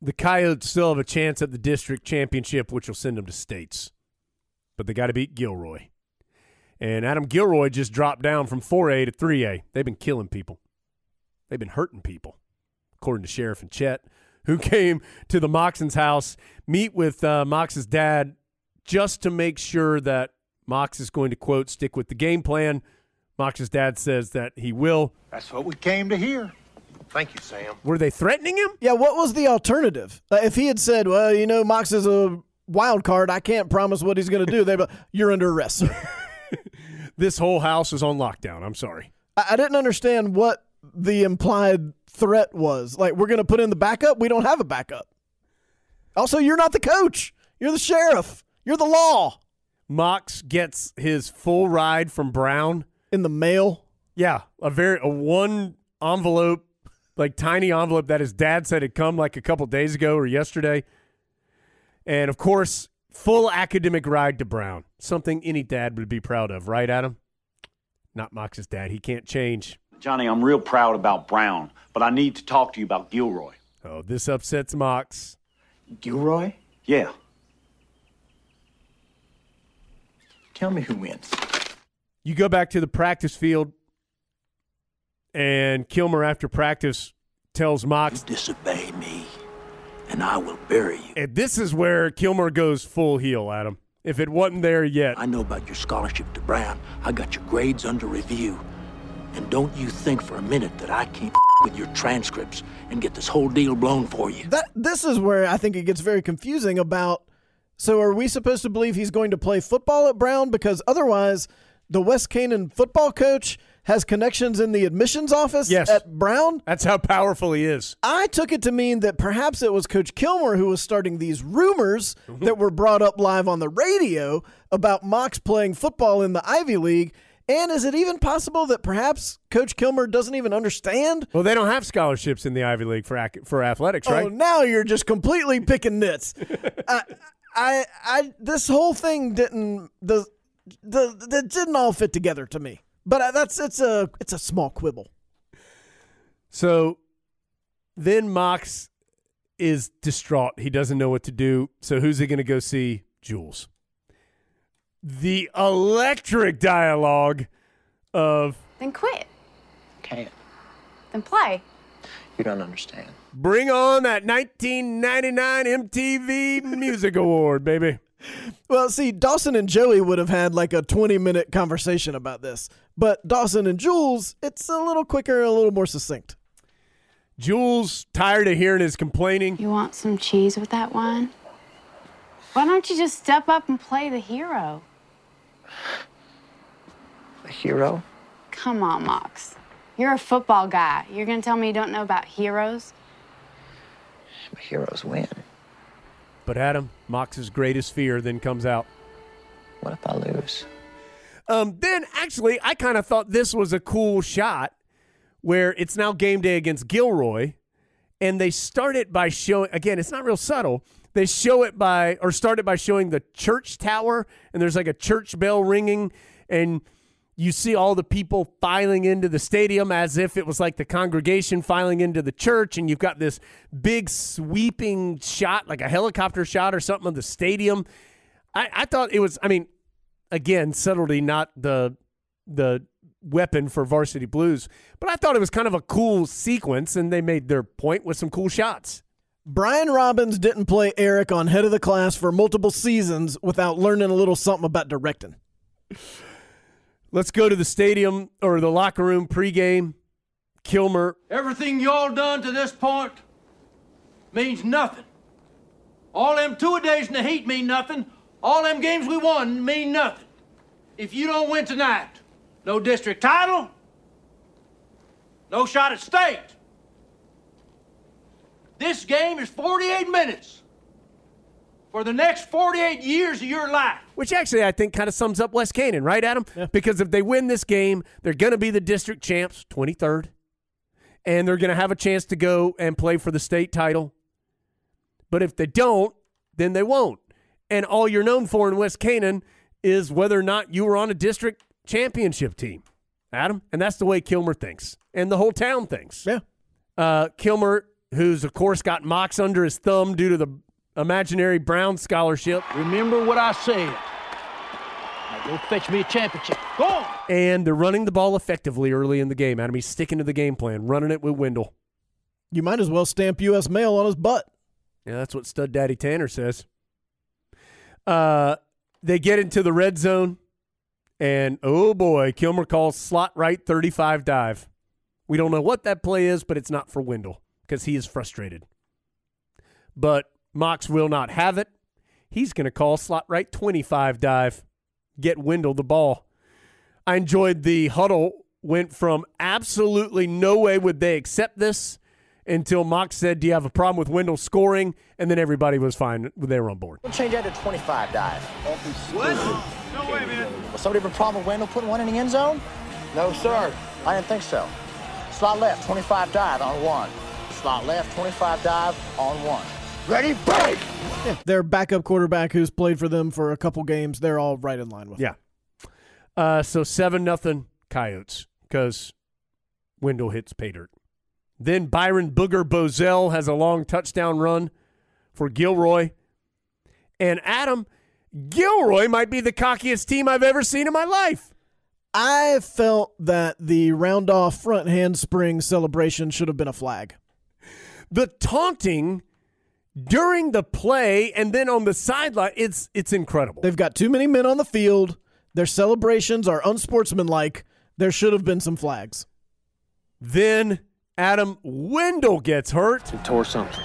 the Coyotes still have a chance at the district championship, which will send them to states. But they got to beat Gilroy. And Adam Gilroy just dropped down from 4A to 3A. They've been killing people. They've been hurting people, according to Sheriff and Chet, who [laughs] came to the Moxon's house, meet with uh, Mox's dad just to make sure that Mox is going to, quote, stick with the game plan. Mox's dad says that he will. That's what we came to hear. Thank you, Sam. Were they threatening him? Yeah, what was the alternative? Uh, if he had said, well, you know, Mox is a wild card, I can't promise what he's going to do, they'd be like, you're under arrest. [laughs] This whole house is on lockdown. I'm sorry. I, I didn't understand what the implied threat was. Like, we're going to put in the backup? We don't have a backup. Also, you're not the coach. You're the sheriff. You're the law. Mox gets his full ride from Brown in the mail. Yeah, a very a one envelope, like tiny envelope that his dad said had come like a couple days ago or yesterday, and of course, full academic ride to Brown. Something any dad would be proud of, right, Adam? Not Mox's dad. He can't change. Johnny, I'm real proud about Brown, but I need to talk to you about Gilroy. Oh, this upsets Mox. Gilroy? Yeah. Tell me who wins. You go back to the practice field, and Kilmer, after practice, tells Mox, Disobey me, and I will bury you. and this is where Kilmer goes full heel, Adam. If it wasn't there yet. I know about your scholarship to Brown. I got your grades under review. And don't you think for a minute that I can't [laughs] with your transcripts and get this whole deal blown for you. That this is where I think it gets very confusing about so are we supposed to believe he's going to play football at Brown because otherwise the West Canaan football coach has connections in the admissions office Yes. at Brown? That's how powerful he is. I took it to mean that perhaps it was Coach Kilmer who was starting these rumors that were brought up live on the radio about Mox playing football in the Ivy League. And is it even possible that perhaps Coach Kilmer doesn't even understand? Well, they don't have scholarships in the Ivy League for for athletics, right? Oh, now you're just completely picking nits. [laughs] I, I, I, this whole thing didn't the, the, the didn't all fit together to me. But that's it's a it's a small quibble. So then Mox is distraught. He doesn't know what to do. So who's he going to go see? Jules. The electric dialogue of Then quit. Can't. Then play. You don't understand. Bring on that 1999 MTV Music [laughs] Award, baby. Well, see, Dawson and Joey would have had like a 20 minute conversation about this, but Dawson and Jules, it's a little quicker, a little more succinct. Jules, tired of hearing his complaining. You want some cheese with that wine? Why don't you just step up and play the hero? A hero? Come on, Mox. You're a football guy. You're gonna tell me you don't know about heroes? But heroes win. But Adam, Mox's greatest fear then comes out. What if I lose? Um, then actually, I kind of thought this was a cool shot where it's now game day against Gilroy, and they start it by showing again. It's not real subtle. They show it by or start it by showing the church tower, and there's like a church bell ringing, and You see all the people filing into the stadium as if it was like the congregation filing into the church, and you've got this big sweeping shot, like a helicopter shot or something of the stadium. I, I thought it was, I mean, again, subtlety, not the the weapon for varsity blues, but I thought it was kind of a cool sequence, and they made their point with some cool shots. Brian Robbins didn't play Eric on head of the class for multiple seasons without learning a little something about directing. Let's go to the stadium or the locker room pregame. Kilmer. Everything y'all done to this point means nothing. All them two a days in the heat mean nothing. All them games we won mean nothing. If you don't win tonight, no district title, no shot at state. This game is 48 minutes for the next 48 years of your life. Which actually I think kind of sums up West Canaan, right, Adam? Because if they win this game, they're going to be the district champs, 23rd, and they're going to have a chance to go and play for the state title. But if they don't, then they won't. And all you're known for in West Canaan is whether or not you were on a district championship team, Adam. And that's the way Kilmer thinks, and the whole town thinks. Yeah. Uh, Kilmer, who's of course got Mox under his thumb due to the imaginary Brown scholarship. Remember what I said. Now go fetch me a championship. Go on. And they're running the ball effectively early in the game. Adam, he's sticking to the game plan, running it with Wendell. You might as well stamp U.S. mail on his butt. Yeah, that's what Stud Daddy Tanner says. Uh, they get into the red zone, and oh boy, Kilmer calls slot right 35 dive. We don't know what that play is, but it's not for Wendell because he is frustrated. But Mox will not have it. He's going to call slot right 25 dive, get Wendell the ball. I enjoyed the huddle, went from absolutely no way would they accept this until Mox said, Do you have a problem with Wendell scoring? And then everybody was fine. They were on board. We'll change that to 25 dive. What? No way, man. Was somebody have a problem with Wendell putting one in the end zone? No, sir. I didn't think so. Slot left, 25 dive on one. Slot left, 25 dive on one. Ready, break! Yeah, [laughs] their backup quarterback who's played for them for a couple games, they're all right in line with. Yeah. Uh, so 7 nothing Coyotes because Wendell hits pay dirt. Then Byron Booger Bozell has a long touchdown run for Gilroy. And Adam, Gilroy might be the cockiest team I've ever seen in my life. I felt that the round off front handspring celebration should have been a flag. The taunting during the play and then on the sideline, it's it's incredible. They've got too many men on the field. Their celebrations are unsportsmanlike. There should have been some flags. Then Adam Wendell gets hurt. He tore something.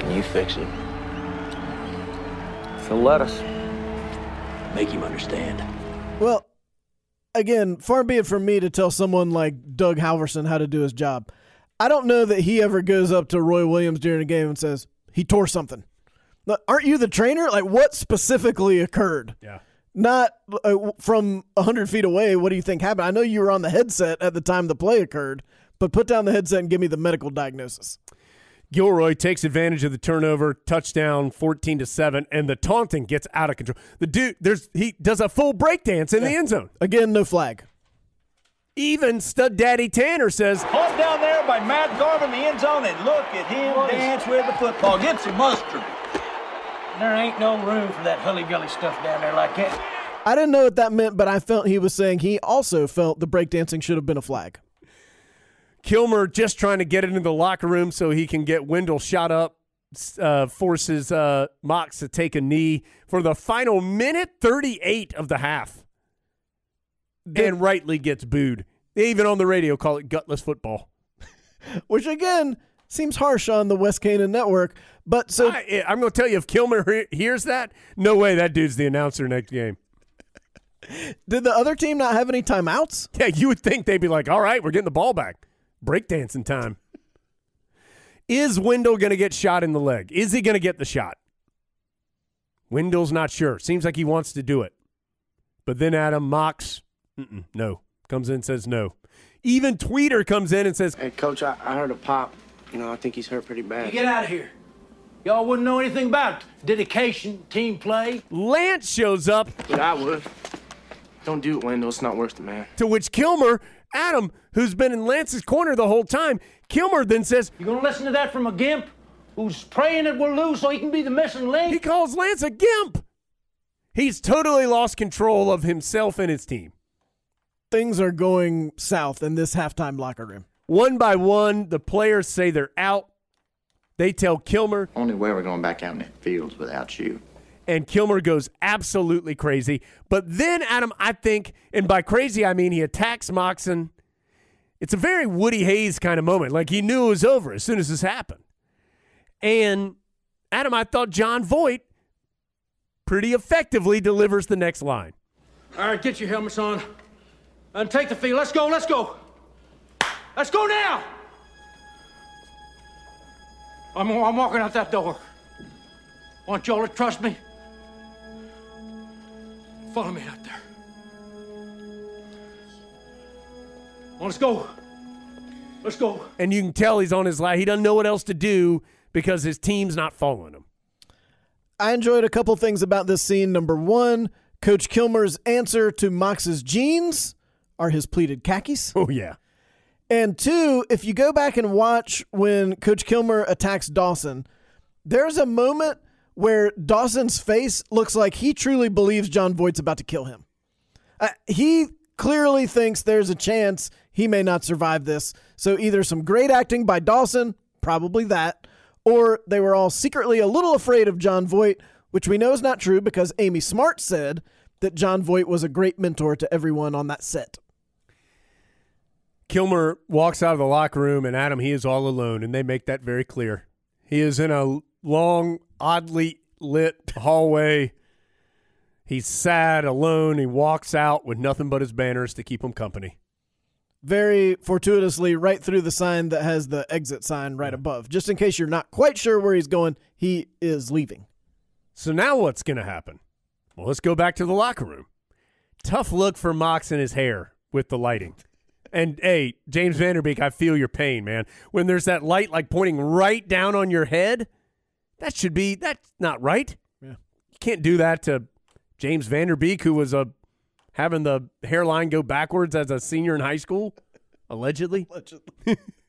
Can you fix it? So let us. Make him understand. Well, again, far be it from me to tell someone like Doug Halverson how to do his job. I don't know that he ever goes up to Roy Williams during a game and says, he tore something. Look, Aren't you the trainer? Like, what specifically occurred? Yeah. Not uh, from 100 feet away. What do you think happened? I know you were on the headset at the time the play occurred, but put down the headset and give me the medical diagnosis. Gilroy takes advantage of the turnover, touchdown, fourteen to seven, and the taunting gets out of control. The dude, there's he does a full breakdance in the end zone. Again, no flag. Even Stud Daddy Tanner says, Caught down there by Matt Garvin in the end zone, and look at him dance with the football. Get some mustard. There ain't no room for that hully-gully stuff down there like that. I didn't know what that meant, but I felt he was saying he also felt the breakdancing should have been a flag. Kilmer just trying to get into the locker room so he can get Wendell shot up, uh, forces uh, Mox to take a knee for the final minute 38 of the half. And rightly gets booed. They even on the radio call it gutless football. [laughs] Which again seems harsh on the West Canaan network. But so I, eh, I'm going to tell you, if Kilmer he- hears that, no way that dude's the announcer next game. did the other team not have any timeouts? Yeah, you would think they'd be like, all right, we're getting the ball back. Breakdancing time. Is Wendell going to get shot in the leg? Is he going to get the shot? Wendell's not sure. Seems like he wants to do it. But then Adam Mox, mm-mm, no, comes in and says no. Even Tweeder comes in and says, Hey, coach, I, I heard a pop. You know, I think he's hurt pretty bad. You get out of here. Y'all wouldn't know anything about dedication, team play. Lance shows up. But I would. Don't do it, Wendell. It's not worth it, man. To which Kilmer, Adam, who's been in Lance's corner the whole time, Kilmer then says, You gonna listen to that from a gimp who's praying that we'll lose so he can be the missing link? He calls Lance a gimp. He's totally lost control of himself and his team. Things are going south in this halftime locker room. One by one, the players say they're out. They tell Kilmer, Only way we're going back out in the fields without you. and Kilmer goes absolutely crazy. But then, Adam, I think, and by crazy, I mean he attacks Moxon. It's a very Woody Hayes kind of moment. Like he knew it was over as soon as this happened. And Adam, I thought Jon Voight pretty effectively delivers the next line. All right, get your helmets on and take the field. Let's go, let's go. Let's go now. I'm, I'm walking out that door. Want y'all to trust me? Follow me out there. Well, let's go. Let's go. And you can tell he's on his line. He doesn't know what else to do because his team's not following him. I enjoyed a couple things about this scene. Number one, Coach Kilmer's answer to Mox's jeans are his pleated khakis. Oh, yeah. And two, if you go back and watch when Coach Kilmer attacks Dawson, there's a moment where Dawson's face looks like he truly believes Jon Voight's about to kill him. Uh, he clearly thinks there's a chance he may not survive this. So either some great acting by Dawson, probably that, or they were all secretly a little afraid of Jon Voight, which we know is not true because Amy Smart said that Jon Voight was a great mentor to everyone on that set. Kilmer walks out of the locker room, and Adam, he is all alone, and they make that very clear. He is in a long, oddly lit hallway. He's sad, alone. He walks out with nothing but his banners to keep him company. Very fortuitously, right through the sign that has the exit sign right mm-hmm. above. Just in case you're not quite sure where he's going, he is leaving. So now what's going to happen? Well, let's go back to the locker room. Tough look for Mox and his hair with the lighting. And hey, James Van Der Beek, I feel your pain, man. When there's that light like pointing right down on your head, that should be that's not right. Yeah. You can't do that to James Van Der Beek, who was a having the hairline go backwards as a senior in high school, allegedly. Allegedly. [laughs]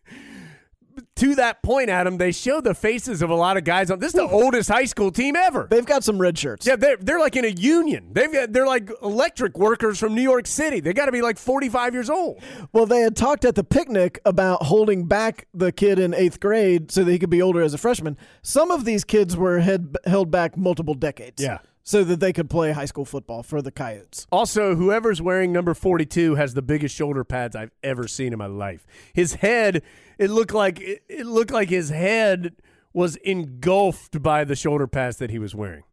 to that point, Adam, they show the faces of a lot of guys on. This is the oldest high school team ever. They've got some red shirts. Yeah, they're they're like in a union. They've got, they're like electric workers from New York City. They got to be like forty five years old. Well, they had talked at the picnic about holding back the kid in eighth grade so that he could be older as a freshman. Some of these kids were head, held back multiple decades. Yeah. So that they could play high school football for the Coyotes. Also, whoever's wearing number 42 has the biggest shoulder pads I've ever seen in my life. His head, it looked like it, it looked like his head was engulfed by the shoulder pads that he was wearing.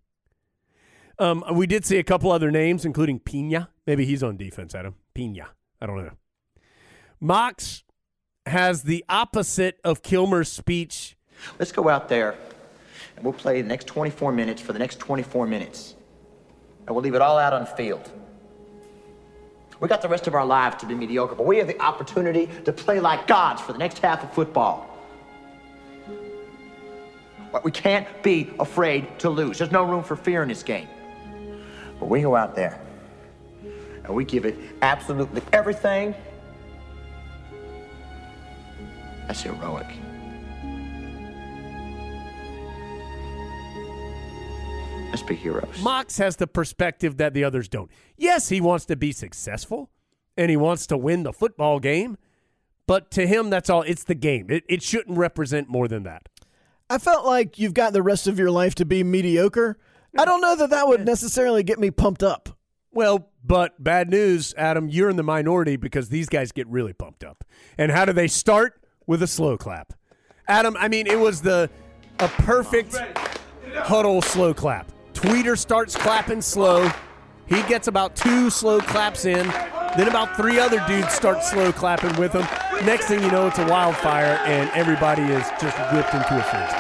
Um, we did see a couple other names, including Pina. Maybe he's on defense, Adam. Pina. I don't know. Mox has the opposite of Kilmer's speech. Let's go out there and we'll play the next 24 minutes for the next 24 minutes. And we'll leave it all out on the field. We got the rest of our lives to be mediocre, but we have the opportunity to play like gods for the next half of football. But we can't be afraid to lose. There's no room for fear in this game. But we go out there and we give it absolutely everything. That's heroic. Let's be heroes. Mox has the perspective that the others don't. Yes, he wants to be successful and he wants to win the football game, but to him, that's all. It's the game. It, it shouldn't represent more than that. I felt like you've got the rest of your life to be mediocre. I don't know that that would necessarily get me pumped up. Well, but bad news, Adam, you're in the minority because these guys get really pumped up. And how do they start? With a slow clap. Adam, I mean, it was the a perfect huddle slow clap. Tweeder starts clapping slow. He gets about two slow claps in. Then about three other dudes start slow clapping with him. Next thing you know, it's a wildfire, and everybody is just whipped into a frenzy.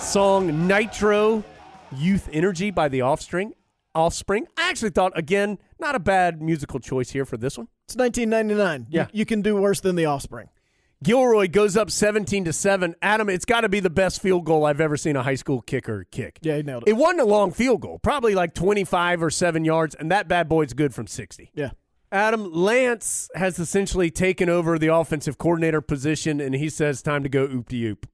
Song Nitro Youth Energy by the Offspring. Offspring. I actually thought, again, not a bad musical choice here for this one. It's 1999. Yeah. You, you can do worse than the offspring. Gilroy goes up 17 to 7. Adam, it's got to be the best field goal I've ever seen a high school kicker kick. Yeah, he nailed it. It wasn't a long field goal, probably like 25 or 7 yards, and that bad boy's good from 60. Yeah. Adam Lance has essentially taken over the offensive coordinator position, and he says time to go oop de oop.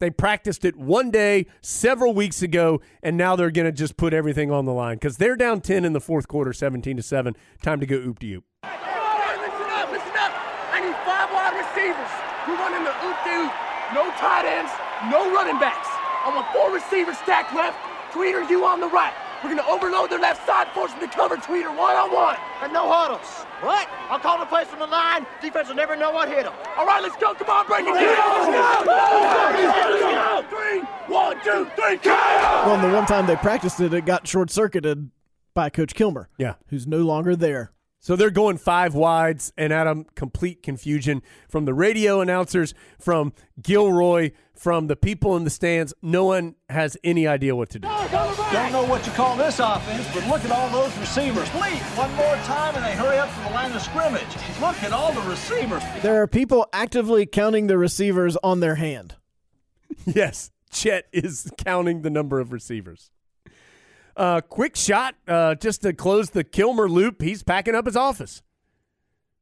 They practiced it one day several weeks ago, and now they're going to just put everything on the line because they're down 10 in the fourth quarter, 17 to 7. Time to go oop de oop. Listen up, listen up. I need five wide receivers. We're running the oop de oop. No tight ends, no running backs. I want four receivers stacked left. Tweeder, you on the right. We're gonna overload their left side, force them to cover Tweeder one on one. And no huddles. What? I'll call the place from the line. Defense will never know what hit them. All right, let's go. Come on, break Get it. Let's go. Let's go. Three, one, two, three, go. Well, and the one time they practiced it, it got short circuited by Coach Kilmer. Yeah. Who's no longer there. So they're going five wides, and Adam, complete confusion from the radio announcers, from Gilroy, from the people in the stands. No one has any idea what to do. Don't know what you call this offense, but look at all those receivers. Bleep one more time, and they hurry up to the line of scrimmage. Look at all the receivers. There are people actively counting the receivers on their hand. [laughs] yes, Chet is counting the number of receivers. Uh, quick shot uh, just to close the Kilmer loop. He's packing up his office.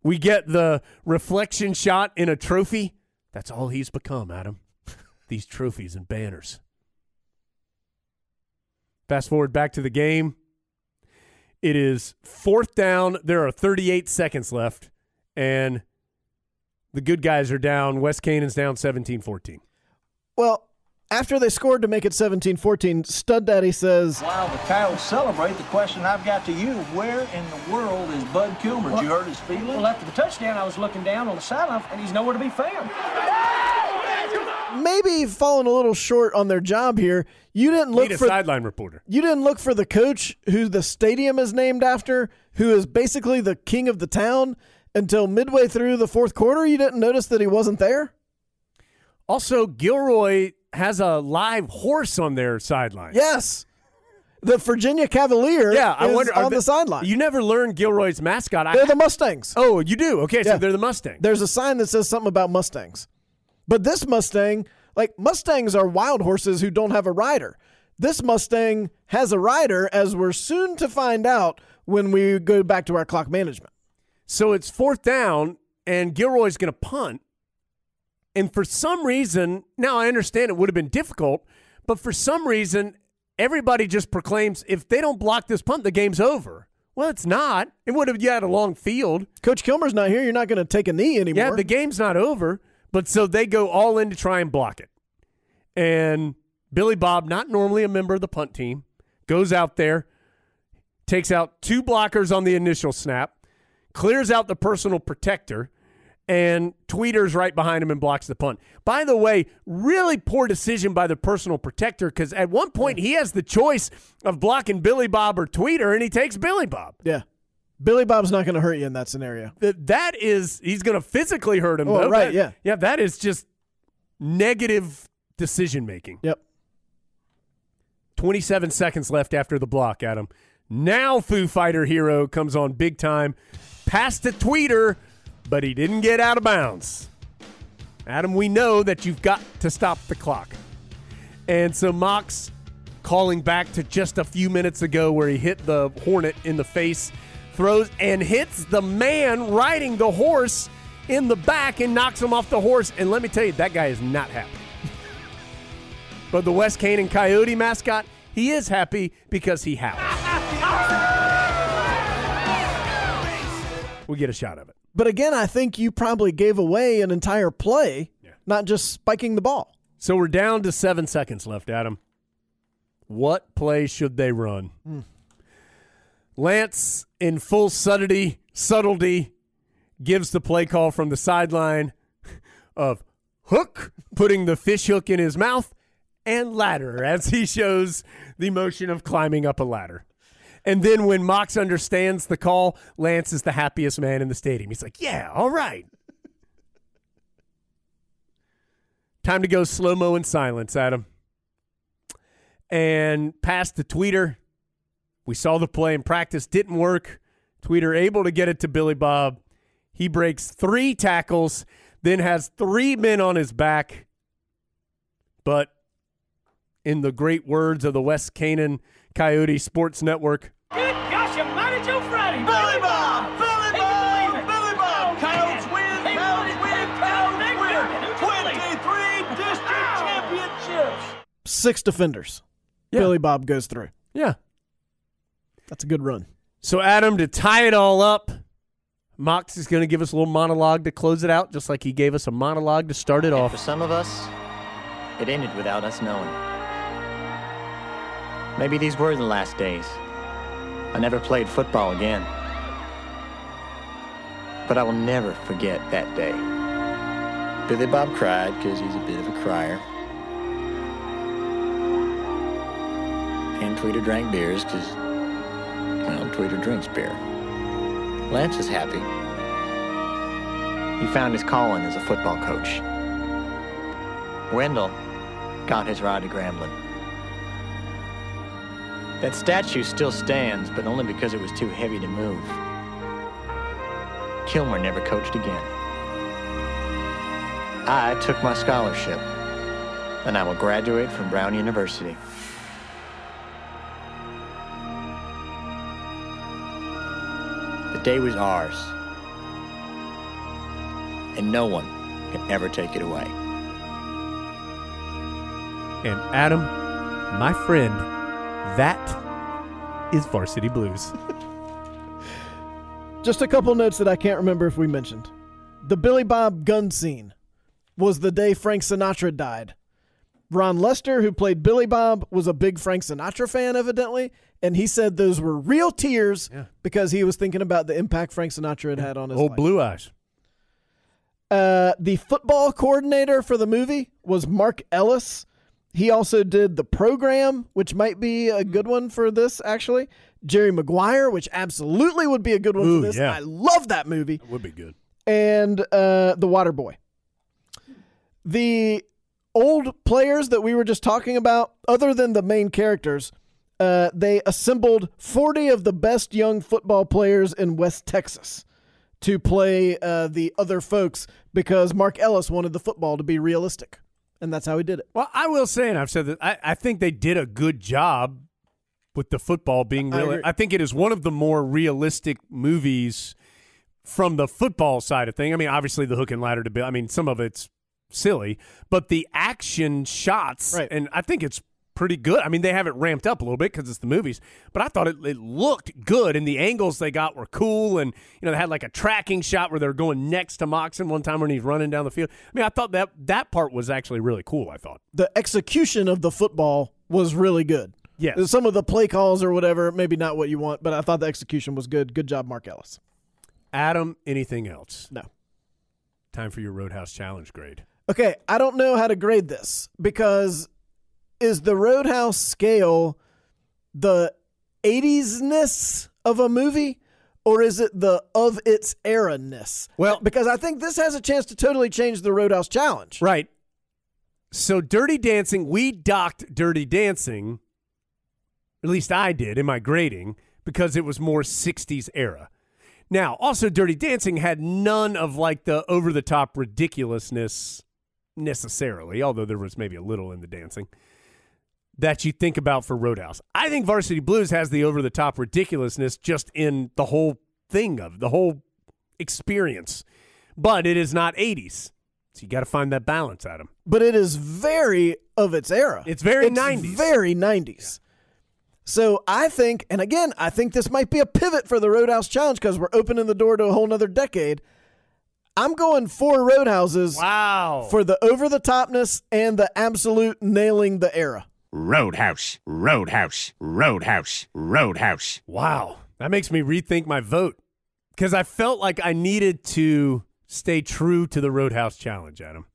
We get the reflection shot in a trophy. That's all he's become, Adam. [laughs] These trophies and banners. Fast forward back to the game. It is fourth down. There are 38 seconds left, and the good guys are down. West Canaan's down 17 14. Well, after they scored to make it 17 14, Stud Daddy says, While the Coyotes celebrate, the question I've got to you, where in the world is Bud Kilmer? Did you heard his feeling? Well, after the touchdown, I was looking down on the sideline, and he's nowhere to be found. maybe falling a little short on their job here. You didn't look Need a for sideline reporter. You didn't look for the coach who the stadium is named after, who is basically the king of the town until midway through the fourth quarter. You didn't notice that he wasn't there. Also, Gilroy has a live horse on their sideline. Yes. The Virginia Cavalier Yeah, I wonder on they- the sideline. You never learn Gilroy's mascot. They're the Mustangs. Oh, you do? Okay, so they're the Mustangs. There's a sign that says something about Mustangs. But this Mustang, like Mustangs are wild horses who don't have a rider. This Mustang has a rider, as we're soon to find out when we go back to our clock management. So it's fourth down, and Gilroy's going to punt. And for some reason, now I understand it would have been difficult, but for some reason, everybody just proclaims if they don't block this punt, the game's over. Well, it's not. It would have you had a long field. Coach Kilmer's not here. You're not going to take a knee anymore. Yeah, the game's not over. But so they go all in to try and block it. And Billy Bob, not normally a member of the punt team, goes out there, takes out two blockers on the initial snap, clears out the personal protector, and Tweeders right behind him and blocks the punt. By the way, really poor decision by the personal protector because at one point he has the choice of blocking Billy Bob or Tweeder, and he takes Billy Bob. Yeah. Billy Bob's not going to hurt you in that scenario. Th- That is, he's going to physically hurt him. Oh, though. right, That- yeah. Yeah, that is just negative decision making. Yep. 27 seconds left after the block, Adam. Now Foo Fighter Hero comes on big time. Past the Tweeder, but he didn't get out of bounds. Adam, we know that you've got to stop the clock. And so Mox calling back to just a few minutes ago where he hit the Hornet in the face, throws and hits the man riding the horse in the back and knocks him off the horse. And let me tell you, that guy is not happy. [laughs] but the West Canaan Coyote mascot, he is happy because he howls. [laughs] We get a shot of it. But again, I think you probably gave away an entire play, not just spiking the ball. So we're down to seven seconds left, Adam. What play should they run? Hmm. Lance, in full subtlety, subtlety, gives the play call from the sideline of hook, putting the fish hook in his mouth, and ladder as he shows the motion of climbing up a ladder. And then when Mox understands the call, Lance is the happiest man in the stadium. He's like, yeah, all right. Time to go slow mo in silence, Adam. And pass the Tweeder. We saw the play in practice, didn't work. Tweeder able to get it to Billy Bob. He breaks three tackles, then has three men on his back. But in the great words of the West Canaan Coyote Sports Network, Good gosh, you mighty Joe Friday. Billy Bob! Billy Can you Bob! believe it? Billy Bob! Oh, Coyotes win! Hey, Coyotes win! Coyotes win! Billy, Billy. 23 district championships! Six defenders. Yeah. Billy Bob goes through. yeah. That's a good run. So, Adam, to tie it all up, Mox is going to give us a little monologue to close it out, just like he gave us a monologue to start it For off. For some of us, it ended without us knowing. Maybe these were the last days. I never played football again. But I will never forget that day. Billy Bob cried because he's a bit of a crier. And Tweeder drank beers because, well, Tweeder drinks beer. Lance is happy. He found his calling as a football coach. Wendell got his ride to Grambling. That statue still stands, but only because it was too heavy to move. Kilmer never coached again. I took my scholarship, and I will graduate from Brown University. The day was ours, and no one can ever take it away. And Adam, my friend, that is Varsity Blues. [laughs] Just a couple notes that I can't remember if we mentioned. The Billy Bob gun scene was the day Frank Sinatra died. Ron Lester, who played Billy Bob, was a big Frank Sinatra fan, evidently, and he said those were real tears because he was thinking about the impact Frank Sinatra had had on his Old life. Blue Eyes. Uh, the football coordinator for the movie was Mark Ellis. He also did the program, which might be a good one for this, actually. Jerry Maguire, which absolutely would be a good one Ooh, for this. yeah. I love that movie. Would be good. And uh, The Water Boy. The old players that we were just talking about, other than the main characters, uh, they assembled 40 of the best young football players in West Texas to play uh, the other folks because Mark Ellis wanted the football to be realistic. And that's how he did it. Well, I will say, and I've said that, I, I think they did a good job with the football being I real. agree. I, think it is one of the more realistic movies from the football side of thing. I mean, obviously the hook and ladder to build I mean, some of it's silly, but the action shots, Right. and I think it's pretty good. I mean, they have it ramped up a little bit because it's the movies, but I thought it, it looked good, and the angles they got were cool, and you know they had like a tracking shot where they're going next to Moxon one time when he's running down the field. I mean, I thought that that part was actually really cool. I thought. The execution of the football was really good. Yeah, Some of the play calls or whatever, maybe not what you want, but I thought the execution was good. Good job, Mark Ellis. Adam, anything else? No. Time for your Roadhouse Challenge grade. Okay, I don't know how to grade this because is the Roadhouse scale the 80s-ness of a movie or is it the of its era-ness? Well, because I think this has a chance to totally change the Roadhouse challenge. Right. So Dirty Dancing, we docked Dirty Dancing, at least I did in my grading, because it was more 60s era. Now, also Dirty Dancing had none of like the over the top ridiculousness necessarily, although there was maybe a little in the dancing that you think about for Roadhouse. I think Varsity Blues has the over the top ridiculousness just in the whole thing of the whole experience. But it is not 80s. So you got to find that balance, Adam. But it is very of its era. It's very 90s. Very 90s. So I think, and again, I think this might be a pivot for the Roadhouse Challenge because we're opening the door to a whole nother decade. I'm going four Roadhouses. Wow. For the over the topness and the absolute nailing the era. Roadhouse, Roadhouse, Roadhouse, Roadhouse. Wow. That makes me rethink my vote because I felt like I needed to stay true to the Roadhouse Challenge, Adam.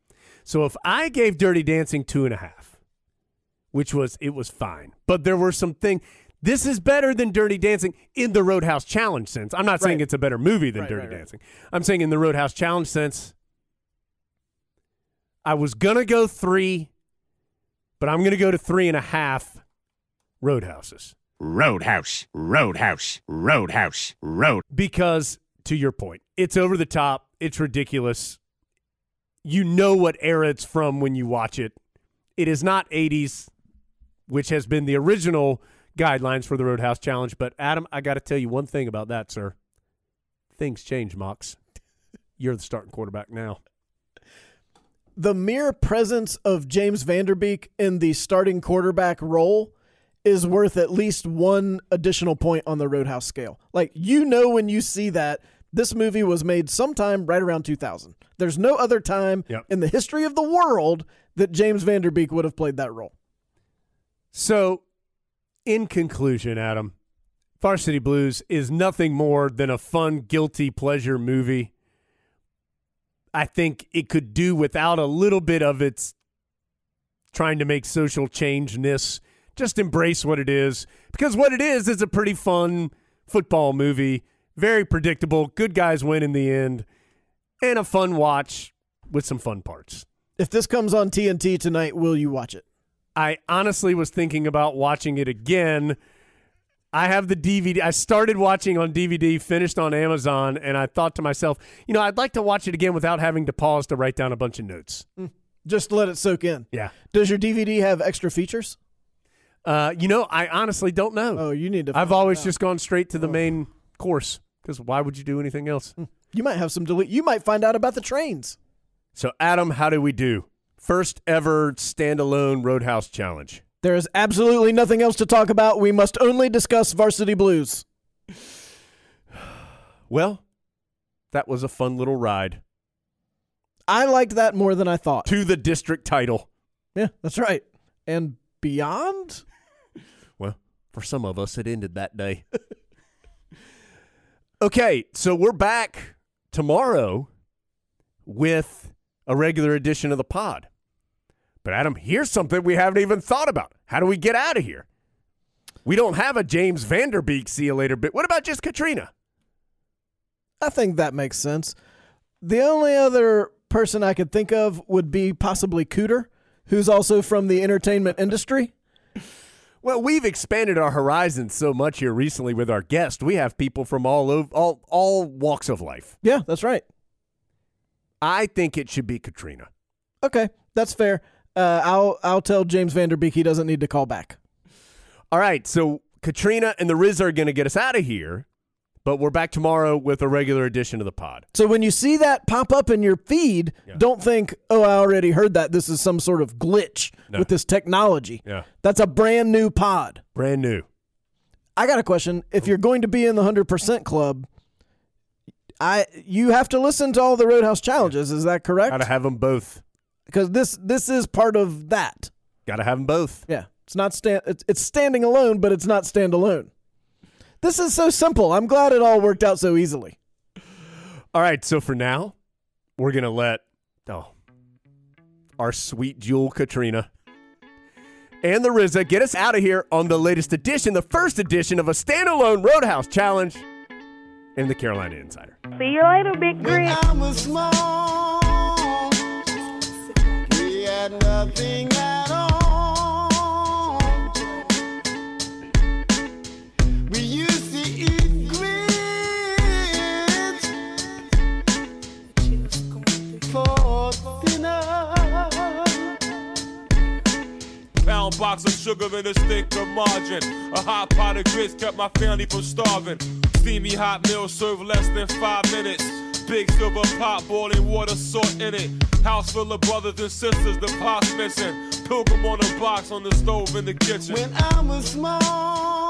So if I gave Dirty Dancing two and a half, which was, it was fine, but there were some things. This is better than Dirty Dancing in the Roadhouse Challenge sense. I'm not saying Right. it's a better movie than Right, Dirty right, right. Dancing. I'm saying in the Roadhouse Challenge sense, I was going to go three, but I'm going to go to three and a half Roadhouses. Roadhouse, Roadhouse, Roadhouse, Road. Because, to your point, It's over the top. It's ridiculous. You know what era it's from when you watch it. It is not 80s, which has been the original guidelines for the Roadhouse Challenge. But Adam, I got to tell you one thing about that, sir. Things change, Mox. You're the starting quarterback now. The mere presence of James Van Der Beek in the starting quarterback role is worth at least one additional point on the Roadhouse scale. Like, you know, when you see that, this movie was made sometime right around 2000. There's no other time Yep. in the history of the world that James Van Der Beek would have played that role. So, in conclusion, Adam, Varsity Blues is nothing more than a fun, guilty pleasure movie. I think it could do without a little bit of its trying to make social changeness. Just embrace what it is. Because what it is is a pretty fun football movie. Very predictable. Good guys win in the end. And a fun watch with some fun parts. If this comes on TNT tonight, will you watch it? I honestly was thinking about watching it again. I have the DVD. I started watching on DVD, finished on Amazon, and I thought to myself, you know, I'd like to watch it again without having to pause to write down a bunch of notes. Just let it soak in. Yeah. Does your DVD have extra features? Uh, you know, I honestly don't know. Oh, you need to. I've always out. just gone straight to the main course because why would you do anything else? You might have some delete. You might find out about the trains. So, Adam, how do we do? First ever standalone Roadhouse Challenge. There is absolutely nothing else to talk about. We must only discuss Varsity Blues. [sighs] Well, that was a fun little ride I liked that more than I thought. to the district title. Yeah, that's right. And beyond? [laughs] Well, for some of us, it ended that day. [laughs] okay, so we're back tomorrow with a regular edition of the pod. But Adam, here's something we haven't even thought about. How do we get out of here? We don't have a James Van Der Beek see you later bit. What about just Katrina? I think that makes sense. The only other person I could think of would be possibly Cooter, who's also from the entertainment industry. [laughs] Well, we've expanded our horizons so much here recently with our guest. We have people from all over all all walks of life. Yeah, that's right. I think it should be Katrina. Okay, that's fair. Uh, I'll I'll tell James Van Der Beek he doesn't need to call back. All right, so Katrina and the Riz are going to get us out of here, but we're back tomorrow with a regular edition of the pod. So when you see that pop up in your feed, don't think, "Oh, I already heard that. This is some sort of glitch No. with this technology." Yeah. That's a brand new pod. Brand new. I got a question. If you're going to be in the 100% club, I you have to listen to all the Roadhouse challenges, is that correct? Got to have them both. Because this this is part of that. Got to have them both. Yeah. It's not stand it's, it's standing alone, but it's not standalone. This is so simple. I'm glad it all worked out so easily. All right, so for now, we're going to let oh our sweet jewel Katrina and the RZA get us out of here on the latest edition, the first edition of a standalone Roadhouse Challenge in the Carolina Insider. See you later, Big Grit. Nothing at all. We used to eat grits for dinner. Pound box of sugar and a stick of margarine. A hot pot of grits kept my family from starving. Steamy hot meal served less than five minutes. Big silver pot, boiling water, salt in it. House full of brothers and sisters, the pot's missing. Pilgrim on a box on the stove in the kitchen. When I was small,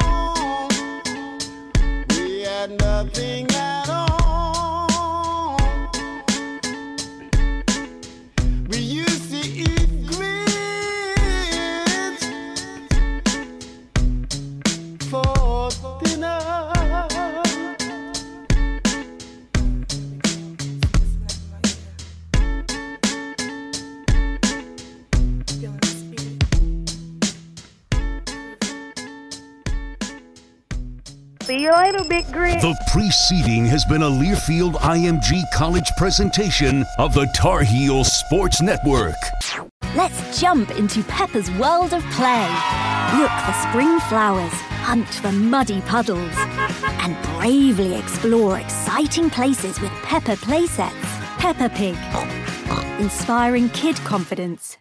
we had nothing at all. See you later, Big Grit. The preceding has been a Learfield IMG College presentation of the Tar Heel Sports Network. Let's jump into Peppa's world of play. Look for spring flowers, hunt for muddy puddles, and bravely explore exciting places with Peppa playsets. Peppa Pig, inspiring kid confidence.